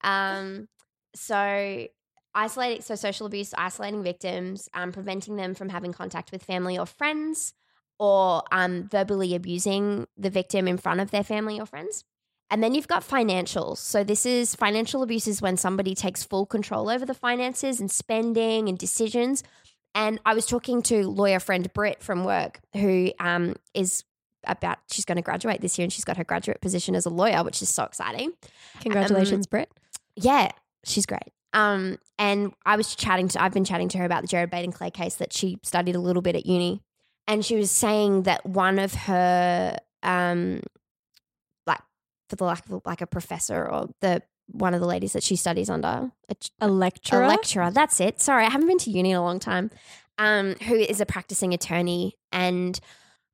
um, so isolating, so social abuse, isolating victims, um, preventing them from having contact with family or friends, or um, verbally abusing the victim in front of their family or friends. And then you've got financials. So this is financial abuse is when somebody takes full control over the finances and spending and decisions. And I was talking to lawyer friend Britt from work, who um, is about she's going to graduate this year, and she's got her graduate position as a lawyer, which is so exciting. Congratulations, Britt. Yeah, she's great. Um, and I was chatting to, I've been chatting to her about the Jared Baden Clay case that she studied a little bit at uni. And she was saying that one of her, um, like, for the lack of like a professor or the one of the ladies that she studies under, a, A lecturer. a lecturer. That's it. Sorry, I haven't been to uni in a long time. Um, who is a practicing attorney, and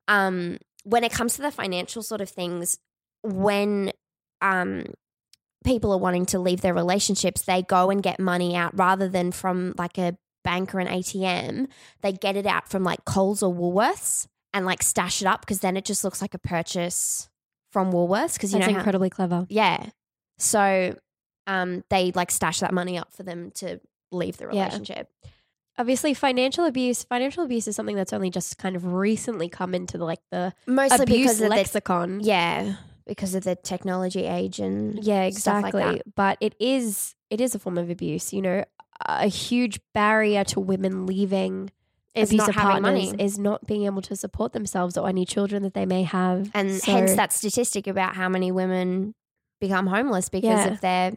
um, when it comes to the financial sort of things, when um, people are wanting to leave their relationships, they go and get money out rather than from like a bank or an ATM. They get it out from like Coles or Woolworths and like stash it up because then it just looks like a purchase from Woolworths because you That's know how- incredibly clever. yeah. So um, they like stash that money up for them to leave the Yeah. relationship. Obviously, financial abuse. Financial abuse is something that's only just kind of recently come into the, like the Mostly abuse because of the lexicon. yeah, because of the technology age and Yeah, stuff like exactly. that. but it is it is a form of abuse. You know, a huge barrier to women leaving is abusive partners money. is not being able to support themselves or any children that they may have. and So- hence that statistic about how many women become homeless because Yeah. of their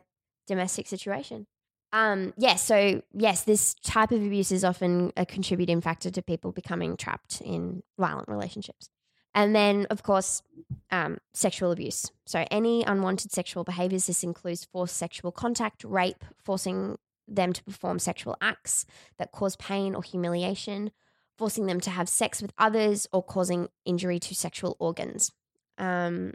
domestic situation. Um, yes, so yes, this type of abuse is often a contributing factor to people becoming trapped in violent relationships. And then, of course, um, sexual abuse. So, any unwanted sexual behaviors, this includes forced sexual contact, rape, forcing them to perform sexual acts that cause pain or humiliation, forcing them to have sex with others, or causing injury to sexual organs. Um,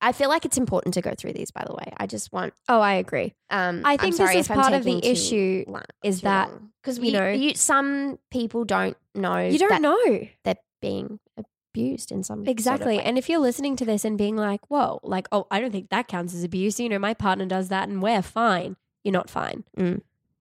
I feel like it's important to go through these, by the way. I just want. oh, I agree. Um, I I'm think sorry this is part of the issue long- is that, because you we, know- you, some people don't know You don't that know they're being abused in some sort of exactly. And if you're listening to this and being like, "Whoa," like, "Oh, I don't think that counts as abuse." You know, my partner does that, and we're fine. You're not fine.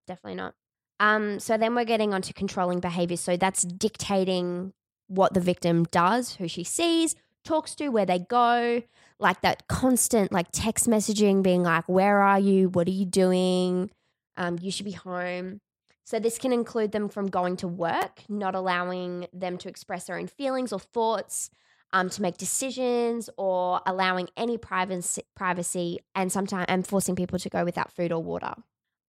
definitely not. Um, so then we're getting onto controlling behaviors. So that's dictating what the victim does, who she sees, talks to, where they go, like that constant like text messaging, being like, "Where are you? What are you doing? Um, you should be home." So this can include them from going to work, not allowing them to express their own feelings or thoughts, um, to make decisions, or allowing any privacy, privacy, and sometimes and forcing people to go without food or water.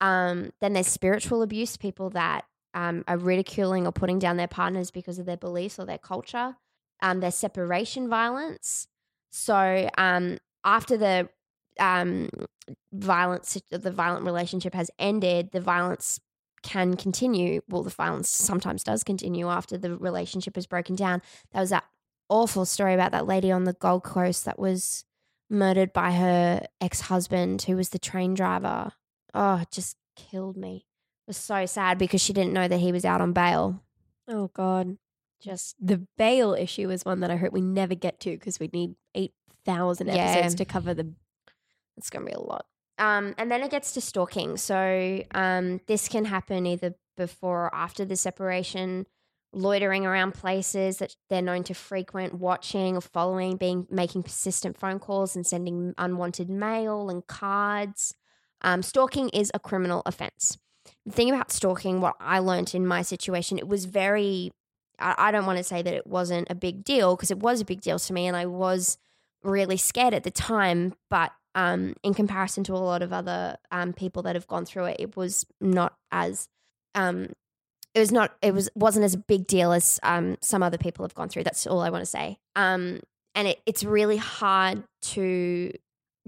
Um, then there's spiritual abuse, people that um, are ridiculing or putting down their partners because of their beliefs or their culture. Um, there's separation violence. So um, after the um, violence, the violent relationship has ended, the violence can continue. Well, the violence sometimes does continue after the relationship is broken down. There was that awful story about that lady on the Gold Coast that was murdered by her ex husband, who was the train driver. Oh, it just killed me. It was so sad because she didn't know that he was out on bail. Oh God, Just the bail issue is one that I hope we never get to because we'd need eight thousand Yeah. episodes to cover the. it's going to be a lot. Um, and then it gets to stalking. So um, this can happen either before or after the separation, loitering around places that they're known to frequent, watching or following, being making persistent phone calls and sending unwanted mail and cards. Um, stalking is a criminal offense. The thing about stalking, what I learned in my situation, it was very. I, I don't want to say that it wasn't a big deal because it was a big deal to me, and I was really scared at the time. But um, in comparison to a lot of other um, people that have gone through it, it was not as um, it was not it was wasn't as big deal as um, some other people have gone through. That's all I want to say. Um, and it, it's really hard to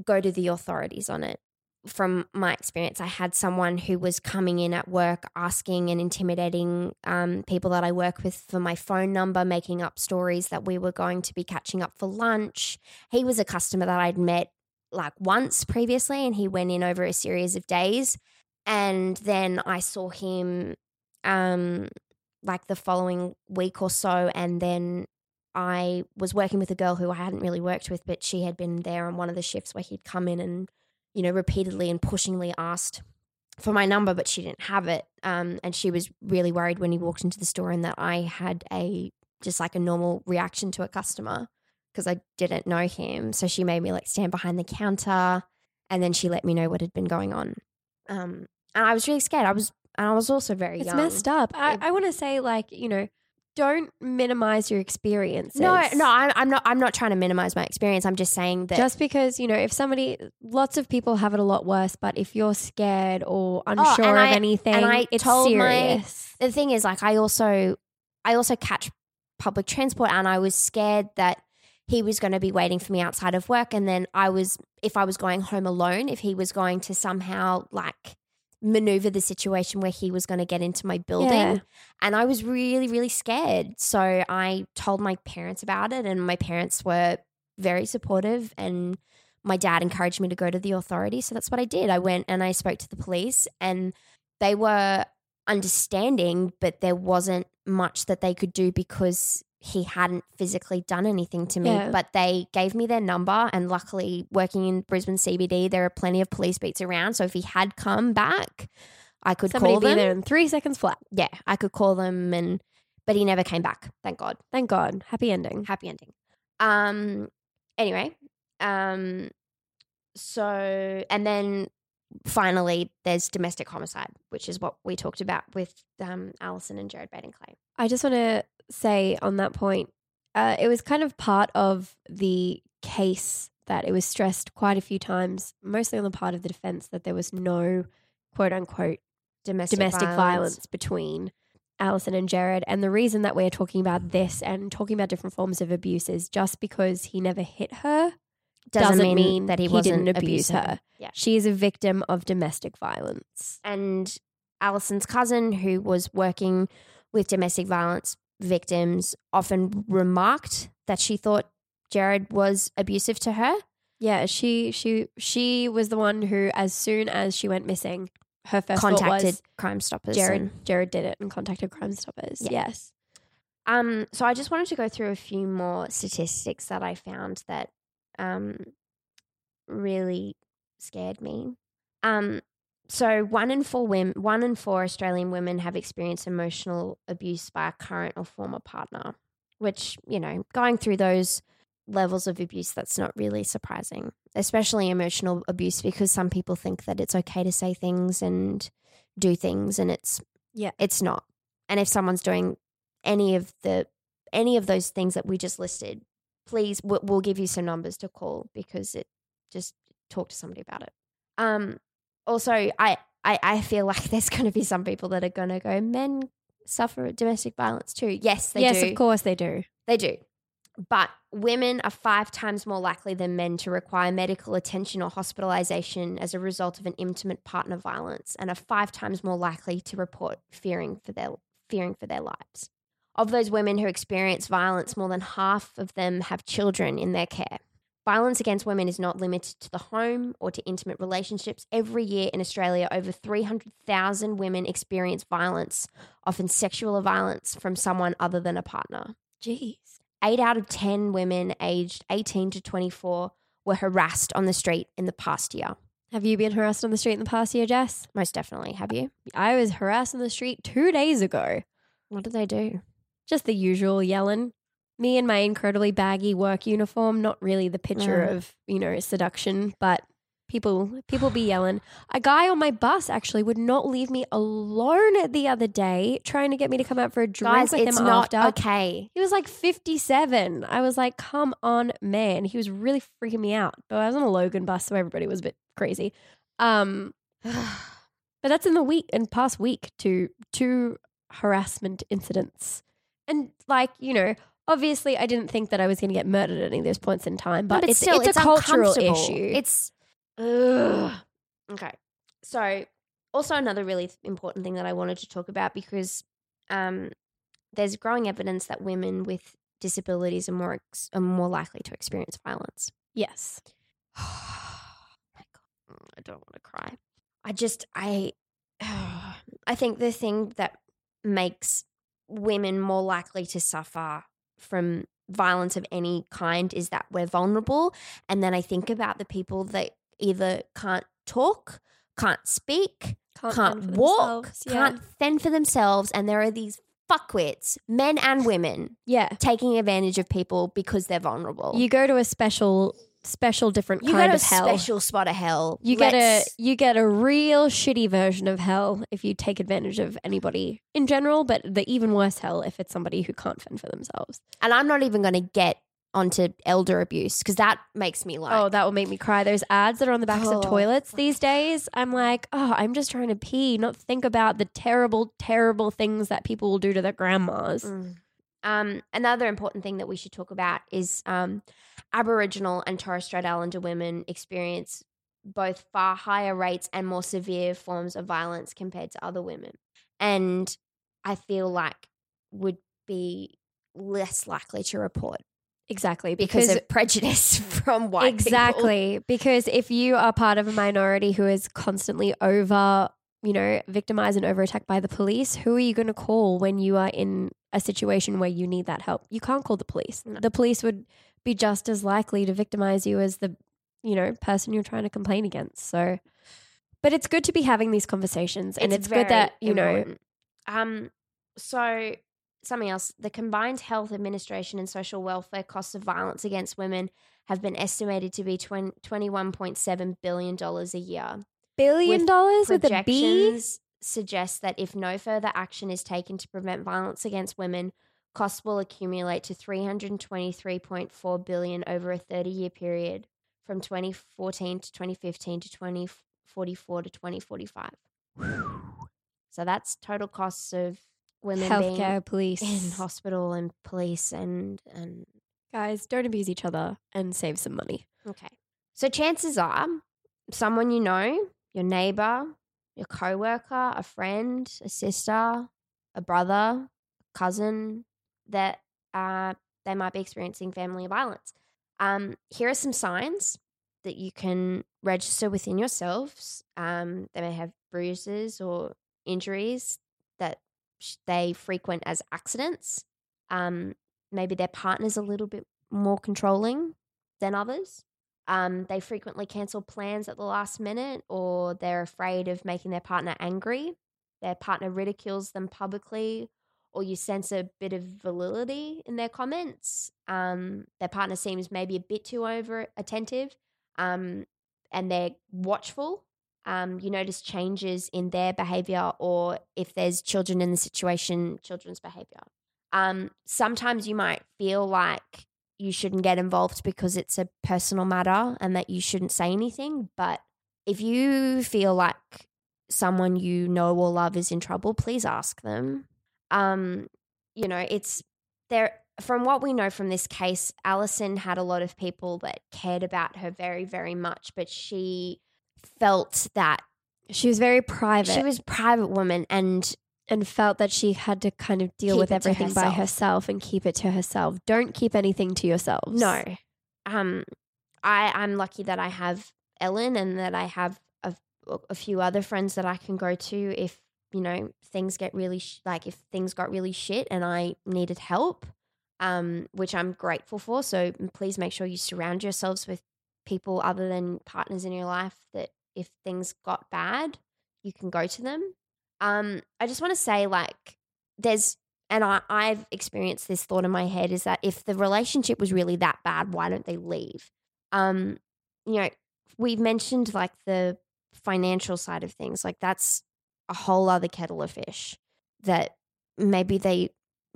go to the authorities on it. From my experience, I had someone who was coming in at work asking and intimidating um, people that I work with for my phone number, making up stories that we were going to be catching up for lunch. He was a customer that I'd met like once previously, and he went in over a series of days. And then I saw him um, like the following week or so, and then I was working with a girl who I hadn't really worked with, but she had been there on one of the shifts where he'd come in and, you know, repeatedly and pushingly asked for my number, but she didn't have it. Um, and she was really worried when he walked into the store and that I had a just like a normal reaction to a customer because I didn't know him. So she made me like stand behind the counter and then she let me know what had been going on. Um, and I was really scared. I was, and I was also very It's young. messed up. I, I want to say, like, you know, don't minimize your experiences. No, no, I'm, I'm not. I'm not trying to minimize my experience. I'm just saying that Just because, you know, if somebody, lots of people have it a lot worse, but if you're scared or unsure of Oh, I- anything, and I it's told my- serious. the thing is like I also I also catch public transport and I was scared that he was going to be waiting for me outside of work and then I was if I was going home alone if he was going to somehow like maneuver the situation where he was going to get into my building. Yeah. And I was really, really scared. So I told my parents about it, and my parents were very supportive. And my dad encouraged me to go to the authorities. So that's what I did. I went and I spoke to the police, and they were understanding, but there wasn't much that they could do because he hadn't physically done anything to me. Yeah. But they gave me their number, and luckily, working in Brisbane CBD, there are plenty of police beats around. So if he had come back, I could Somebody call be them. there in three seconds flat. Yeah, I could call them, and but he never came back. Thank God. Thank God. Happy ending. Happy ending. Um. Anyway. Um. So and then finally, there's domestic homicide, which is what we talked about with um Allison and Jared Baden Clay. I just want to say on that point, uh, it was kind of part of the case that it was stressed quite a few times, mostly on the part of the defense, that there was no quote unquote Domestic, domestic violence. between Allison and Jared. And the reason that we're talking about this and talking about different forms of abuse is just because he never hit her doesn't, mean, that he, wasn't didn't abuse her. Yeah. She is a victim of domestic violence. and Allison's cousin, who was working with domestic violence victims, often remarked that she thought Jared was abusive to her. Yeah, she she she was the one who, as soon as she went missing, her first contacted was Crime Stoppers. Jared. and- Jared did it and contacted Crime Stoppers. Yeah. Yes. Um, so I just wanted to go through a few more statistics that I found that um, really scared me. Um, so one in four women, one in four Australian women have experienced emotional abuse by a current or former partner. Which you know, going through those levels of abuse, that's not really surprising, especially emotional abuse, because some people think that it's okay to say things and do things, and it's Yeah. it's not. And if someone's doing any of the any of those things that we just listed, please we'll, we'll give you some numbers to call because it just talk to somebody about it. Um, also, I I, I feel like there's going to be some people that are going to go, men suffer domestic violence too. Yes, they yes, do. of course they do. They do. But women are five times more likely than men to require medical attention or hospitalization as a result of an intimate partner violence and are five times more likely to report fearing for their fearing for their lives. Of those women who experience violence, more than half of them have children in their care. Violence against women is not limited to the home or to intimate relationships. Every year in Australia, over 300,000 women experience violence, often sexual violence, from someone other than a partner. Jeez. Eight out of 10 women aged 18 to 24 were harassed on the street in the past year. Have you been harassed on the street in the past year, Jess? Most definitely. Have you? I was harassed on the street two days ago. What did they do? Just the usual yelling. Me in my incredibly baggy work uniform, not really the picture Mm. of, you know, seduction, but people people be yelling. A guy on my bus actually would not leave me alone the other day, trying to get me to come out for a drink Guys, with it's him not after. okay. He was like 57. I was like, come on, man. He was really freaking me out. But I was on a Logan bus, so everybody was a bit crazy. Um, but that's in the week and past week to two harassment incidents. And like, you know, obviously I didn't think that I was going to get murdered at any of those points in time, but, No, it's, still, it's, a cultural issue. It's ugh. okay. So, also another really important thing that I wanted to talk about because um, there's growing evidence that women with disabilities are more ex- are more likely to experience violence. yes. my God, I don't want to cry. I just I I think the thing that makes women more likely to suffer from violence of any kind is that we're vulnerable and then I think about the people that either can't talk, can't speak, Can't, can't walk. Yeah. can't fend for themselves and there are these fuckwits, men and women, Yeah. taking advantage of people because they're vulnerable. You go to a special, special different you kind of to a hell. special spot of hell. You get a Let's- you get a real shitty version of hell if you take advantage of anybody in general, but the even worse hell if it's somebody who can't fend for themselves. And I'm not even going to get onto elder abuse because that makes me like, oh, that will make me cry. There's ads that are on the backs Oh. of toilets these days. I'm like, oh, I'm just trying to pee, not think about the terrible, terrible things that people will do to their grandmas. Mm. Um, another important thing that we should talk about is um, Aboriginal and Torres Strait Islander women experience both far higher rates and more severe forms of violence compared to other women. And I feel like would be less likely to report Exactly. because, Because, of prejudice from white people. exactly. Because if you are part of a minority who is constantly over, you know, victimized and over attacked by the police, who are you going to call when you are in a situation where you need that help? You can't call the police. No. The police would be just as likely to victimize you as the, you know, person you're trying to complain against. So, but it's good to be having these conversations, and it's, good that you know. Um, so something else: the combined health administration and social welfare costs of violence against women have been estimated to be twenty-one point seven billion dollars a year. Billion dollars with a B. Projections suggest that if no further action is taken to prevent violence against women, costs will accumulate to 323.4 billion over a 30-year period from 2014 to 2015 to 2044 to 2045. So that's total costs of women Healthcare, police, in hospital and police and and guys, don't abuse each other and save some money. Okay. So chances are someone you know, your neighbor, your coworker, a friend, a sister, a brother, a cousin, that uh, they might be experiencing family violence. Um, here are some signs that you can register within yourselves. Um, they may have bruises or injuries that they frequent as accidents. Um, maybe their partner's a little bit more controlling than others. Um, they frequently cancel plans at the last minute or they're afraid of making their partner angry. Their partner ridicules them publicly, or you sense a bit of validity in their comments. Um, their partner seems maybe a bit too over attentive um, and they're watchful. Um, you notice changes in their behavior, or if there's children in the situation, children's behavior. Um, sometimes you might feel like you shouldn't get involved because it's a personal matter and that you shouldn't say anything. But if you feel like someone you know or love is in trouble, please ask them. Um, you know, it's there. From what we know from this case, Allison had a lot of people that cared about her very, very much, but she felt that She was very private. she was a private woman and and felt that she had to kind of deal Keep with everything by herself. herself and keep it to herself. Don't keep anything to yourselves. No. Um, I I'm lucky that I have Ellen and that I have a, a few other friends that I can go to if you know things get really sh- like if things got really shit and I needed help. Um, which I'm grateful for. So please make sure you surround yourselves with people other than partners in your life that if things got bad, you can go to them. Um, I just want to say like there's and I, I've experienced this thought in my head is that if the relationship was really that bad, why don't they leave? Um, you know, we've mentioned like the financial side of things, like that's a whole other kettle of fish that maybe they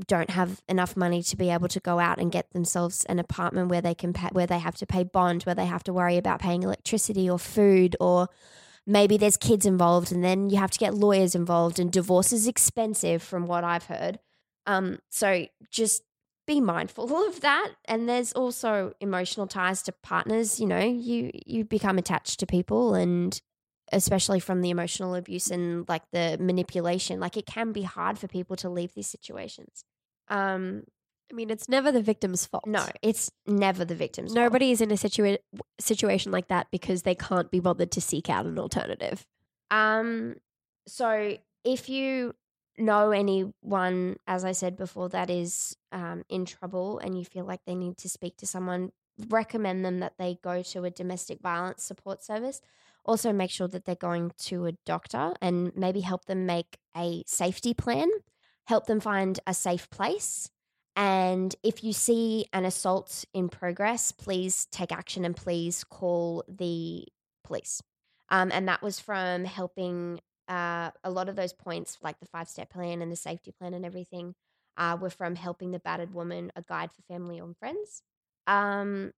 don't have enough money to be able to go out and get themselves an apartment where they can pay, where they have to pay bond, where they have to worry about paying electricity or food or maybe there's kids involved and then you have to get lawyers involved and divorce is expensive from what I've heard. Um, so just be mindful of that. And there's also emotional ties to partners. You know, you you become attached to people, and especially from the emotional abuse and like the manipulation, like it can be hard for people to leave these situations. Um, I mean, it's never the victim's fault. no, it's never the victim's fault. Nobody is in a situa- situation like that because they can't be bothered to seek out an alternative. Um, so if you know anyone, as I said before, that is um, in trouble and you feel like they need to speak to someone, recommend them that they go to a domestic violence support service. Also, make sure that they're going to a doctor and maybe help them make a safety plan, help them find a safe place. And if you see an assault in progress, please take action and please call the police. Um, and that was from helping uh, a lot of those points, like the five step plan and the safety plan and everything, uh, were from helping the battered woman, a guide for family and friends. Um,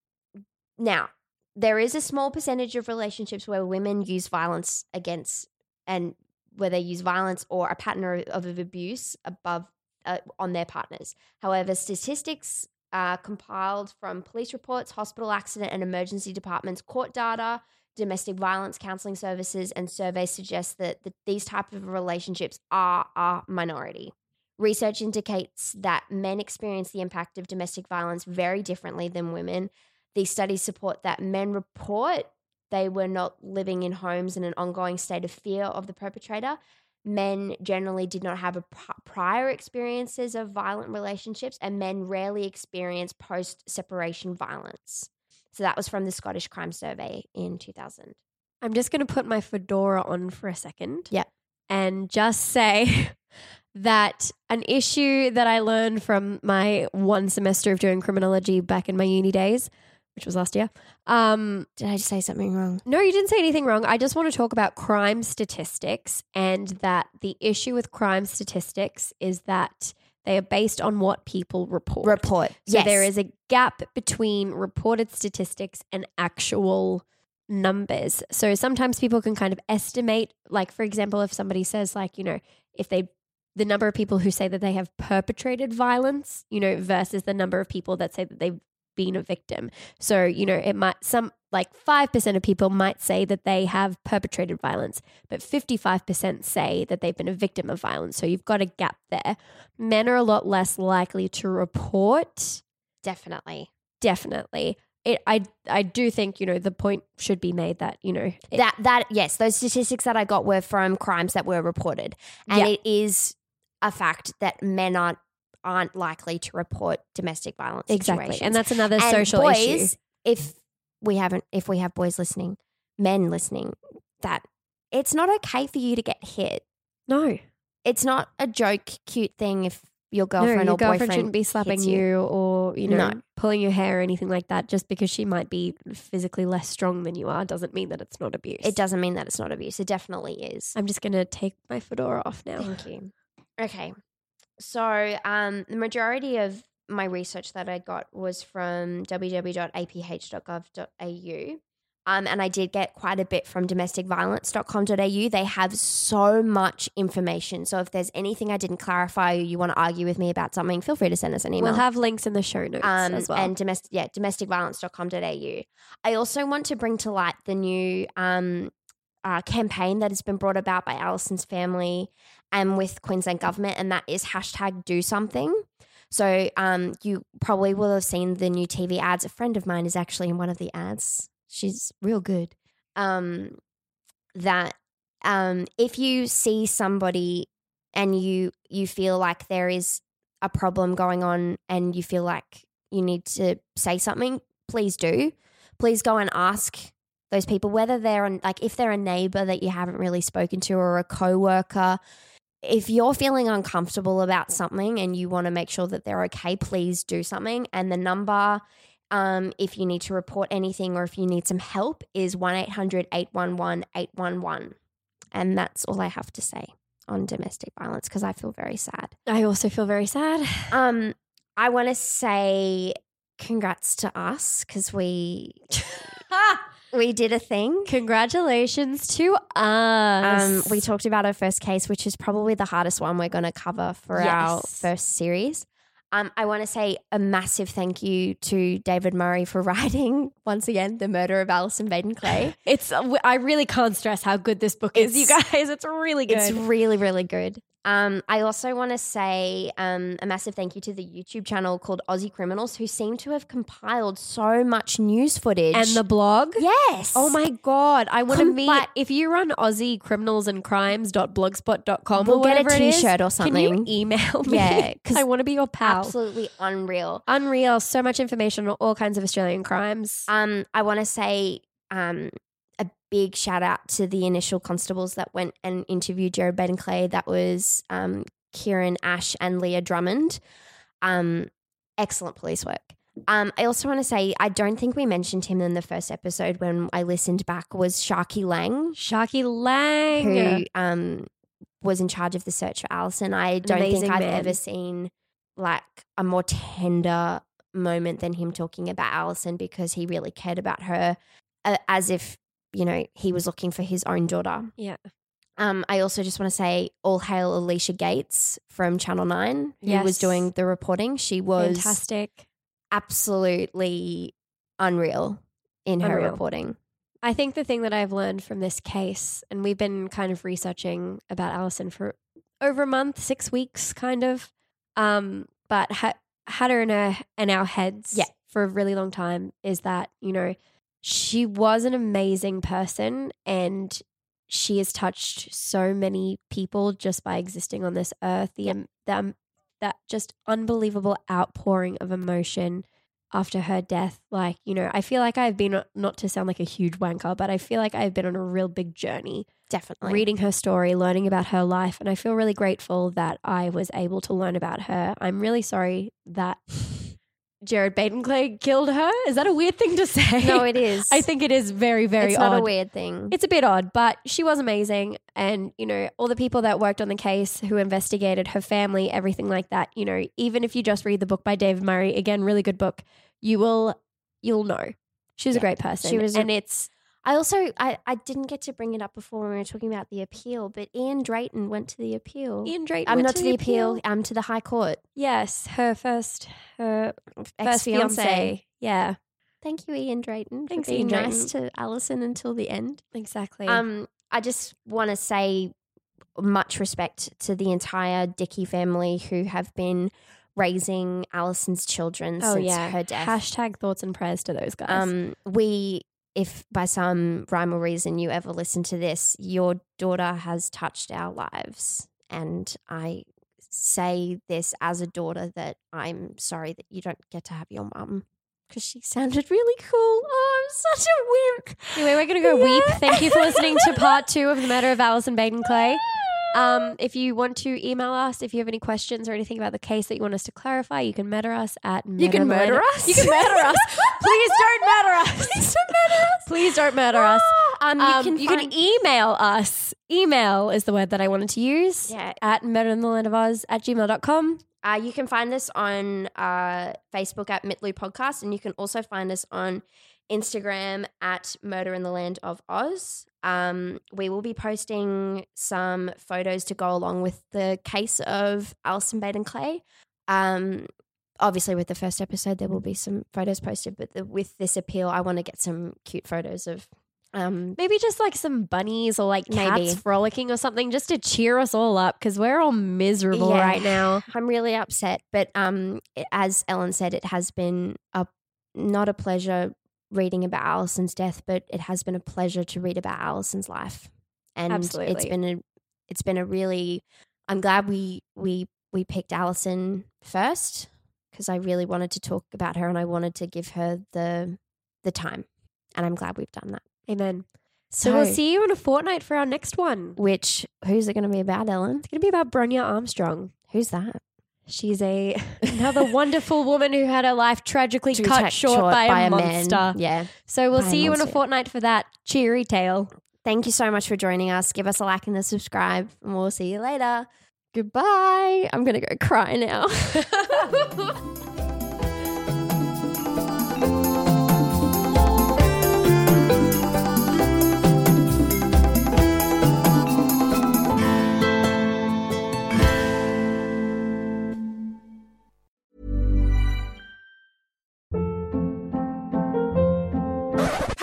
now, there is a small percentage of relationships where women use violence against and where they use violence or a pattern of, of abuse above uh, on their partners. However, statistics uh, compiled from police reports, hospital accident and emergency departments, court data, domestic violence counseling services and surveys suggest that the, these type of relationships are a minority. Research indicates that men experience the impact of domestic violence very differently than women. These studies support that men report they were not living in homes in an ongoing state of fear of the perpetrator. Men generally did not have a prior experiences of violent relationships, and men rarely experience post separation violence. So that was from the Scottish Crime Survey in 2000. I'm just going to put my fedora on for a second. Yep. And just say that an issue that I learned from my one semester of doing criminology back in my uni days, which was last year. Um, Did I just say something wrong? no, you didn't say anything wrong. I just want to talk about crime statistics and that the issue with crime statistics is that they are based on what people report. Report. So there is a gap between reported statistics and actual numbers. So sometimes people can kind of estimate, like, for example, if somebody says, like, you know, if they, the number of people who say that they have perpetrated violence, you know, versus the number of people that say that they've been a victim. So, you know, it might, some, like 5% of people might say that they have perpetrated violence, but 55% say that they've been a victim of violence. So you've got a gap there. Men are a lot less likely to report definitely. definitely it i i do think you know the point should be made that you know it- that that yes, those statistics that I got were from crimes that were reported, and Yeah. it is a fact that men aren't aren't likely to report domestic violence. exactly situations. and that's another And social boys, issue If we haven't, if we have boys listening, men listening, that it's not okay for you to get hit. no It's not a joke, cute thing if your no girlfriend your or girlfriend boyfriend shouldn't be slapping you. you. or you know No. pulling your hair or anything like that just because she might be physically less strong than you are doesn't mean that it's not abuse It doesn't mean that it's not abuse. It definitely is. i'm just gonna take my fedora off now Thank you. Okay. So, um, the majority of my research that I got was from www.aph.gov.au. Um, and I did get quite a bit from domesticviolence.com.au. They have so much information. So if there's anything I didn't clarify or you want to argue with me about something, feel free to send us an email we'll have links in the show notes um, as well and domestic yeah domesticviolence.com.au i also want to bring to light the new um, uh, campaign that has been brought about by allison's family and with queensland government and that is hashtag do something so um, you probably will have seen the new tv ads a friend of mine is actually in one of the ads she's real good um, that um, if you see somebody and you you feel like there is a problem going on and you feel like you need to say something, please do. Please go and ask those people whether they're an, like if they're a neighbor that you haven't really spoken to or a coworker. If you're feeling uncomfortable about something and you want to make sure that they're okay, please do something. And the number, um, if you need to report anything or if you need some help, is 1 800 811 811. And that's all I have to say on domestic violence because I feel very sad. i also feel very sad Um, I want to say congrats to us because we we did a thing. congratulations to us Um, we talked about our first case, which is probably the hardest one we're going to cover for our first series. Um, I want to say a massive thank you to David Murray for writing once again the murder of Allison Baden Clay. It's. I really can't stress how good this book is, you guys. It's really good. It's really, really good. Um, I also want to say um, a massive thank you to the YouTube channel called Aussie Criminals, who seem to have compiled so much news footage. and the blog. yes, Oh my god! I want to meet. like- if you run Aussie criminals and crimes.blogspot.com We'll or get a whatever it is, t-shirt or Can you something. email me? Yeah, because I want to be your pal. absolutely unreal. Unreal. So much information on all kinds of Australian crimes. Um, I want to say um, big shout out to the initial constables that went and interviewed Jared Baden Clay. That was um, Kieran Ash and Leah Drummond. Um, excellent police work. Um, I also want to say I don't think we mentioned him in the first episode when I listened back. Was Sharky Lang, Sharky Lang. who um, was in charge of the search for Allison. I don't think I've man. ever seen like a more tender moment than him talking about Allison because he really cared about her uh, as if you know he was looking for his own daughter. Yeah. Um, I also just want to say all hail Alicia Gates from Channel Nine who was doing the reporting. She was Fantastic. absolutely unreal in her Unreal. reporting. I think the thing that I've learned from this case, and we've been kind of researching about Allison for over a month, six weeks, kind of, um, but ha- had her in our in our heads Yeah. for a really long time. Is that you know she was an amazing person, and she has touched so many people just by existing on this earth. The um, the, um, that just unbelievable outpouring of emotion after her death. Like, you know, I feel like I've been, not to sound like a huge wanker, but I feel like I've been on a real big journey Definitely. reading her story, learning about her life. And I feel really grateful that I was able to learn about her. I'm really sorry that Jared Baden Clay killed her. Is that a weird thing to say? No, it is. I think it is very, very it's odd. not a weird thing. It's a bit odd, but she was amazing. And, you know, all the people that worked on the case who investigated her family, everything like that, you know, even if you just read the book by David Murray, again, really good book, you will, you'll know. She was a great person. She was a- and it's, I also I, I didn't get to bring it up before when we were talking about the appeal, but Ian Drayton went to the appeal. Ian Drayton. I'm went not to the appeal. I'm to the High Court. Yes, her first, her Ex first fiance. Yeah, Thank you, Ian Drayton, Thanks, for being Ian nice to Allison until the end. exactly. Um, I just want to say much respect to the entire Dickie family who have been raising Allison's children oh since yeah, her death. Hashtag thoughts and prayers to those guys. Um, we, if by some rhyme or reason you ever listen to this, your daughter has touched our lives. And I say this as a daughter that I'm sorry that you don't get to have your mum because she sounded really cool. Oh, I'm such a wimp. Anyway, we're going to go weep. Thank you for listening to part two of the matter of Allison Baden Clay. Um, if you want to email us, if you have any questions or anything about the case that you want us to clarify, you can murder us at You can murder us? You can murder us. Please don't murder us. Please don't murder us. Please don't murder us. Um, you Um, can you find- can email us. Email is the word that I wanted to use. Yeah. At murder in the land of Oz at gmail.com. Uh, you can find us on uh, Facebook at Mitlu Podcast, and you can also find us on Instagram at Murder in the Land of Oz. Um, we will be posting some photos to go along with the case of Allison Baden Clay. Um, obviously, with the first episode, there will be some photos posted, but the, with this appeal, I want to get some cute photos of. Um, Maybe just like some bunnies or like cats Maybe. frolicking or something just to cheer us all up because we're all miserable Yeah. right now. I'm really upset, but um, as Ellen said, it has been a not a pleasure reading about Allison's death, but it has been a pleasure to read about Allison's life, and it's Absolutely. been a it's been a really. I'm glad we we we picked Allison first because I really wanted to talk about her and I wanted to give her the the time, and I'm glad we've done that. Amen. So, we'll see you in a fortnight for our next one. Which who's it going to be about, Ellen? It's going to be about Bronya Armstrong. Who's that? She's a another wonderful woman who had her life tragically cut cut short, by, a, man. monster. Yeah. So we'll By see you in a fortnight for that cheery tale. Thank you so much for joining us. Give us a like and a subscribe, and we'll see you later. Goodbye. I'm going to go cry now.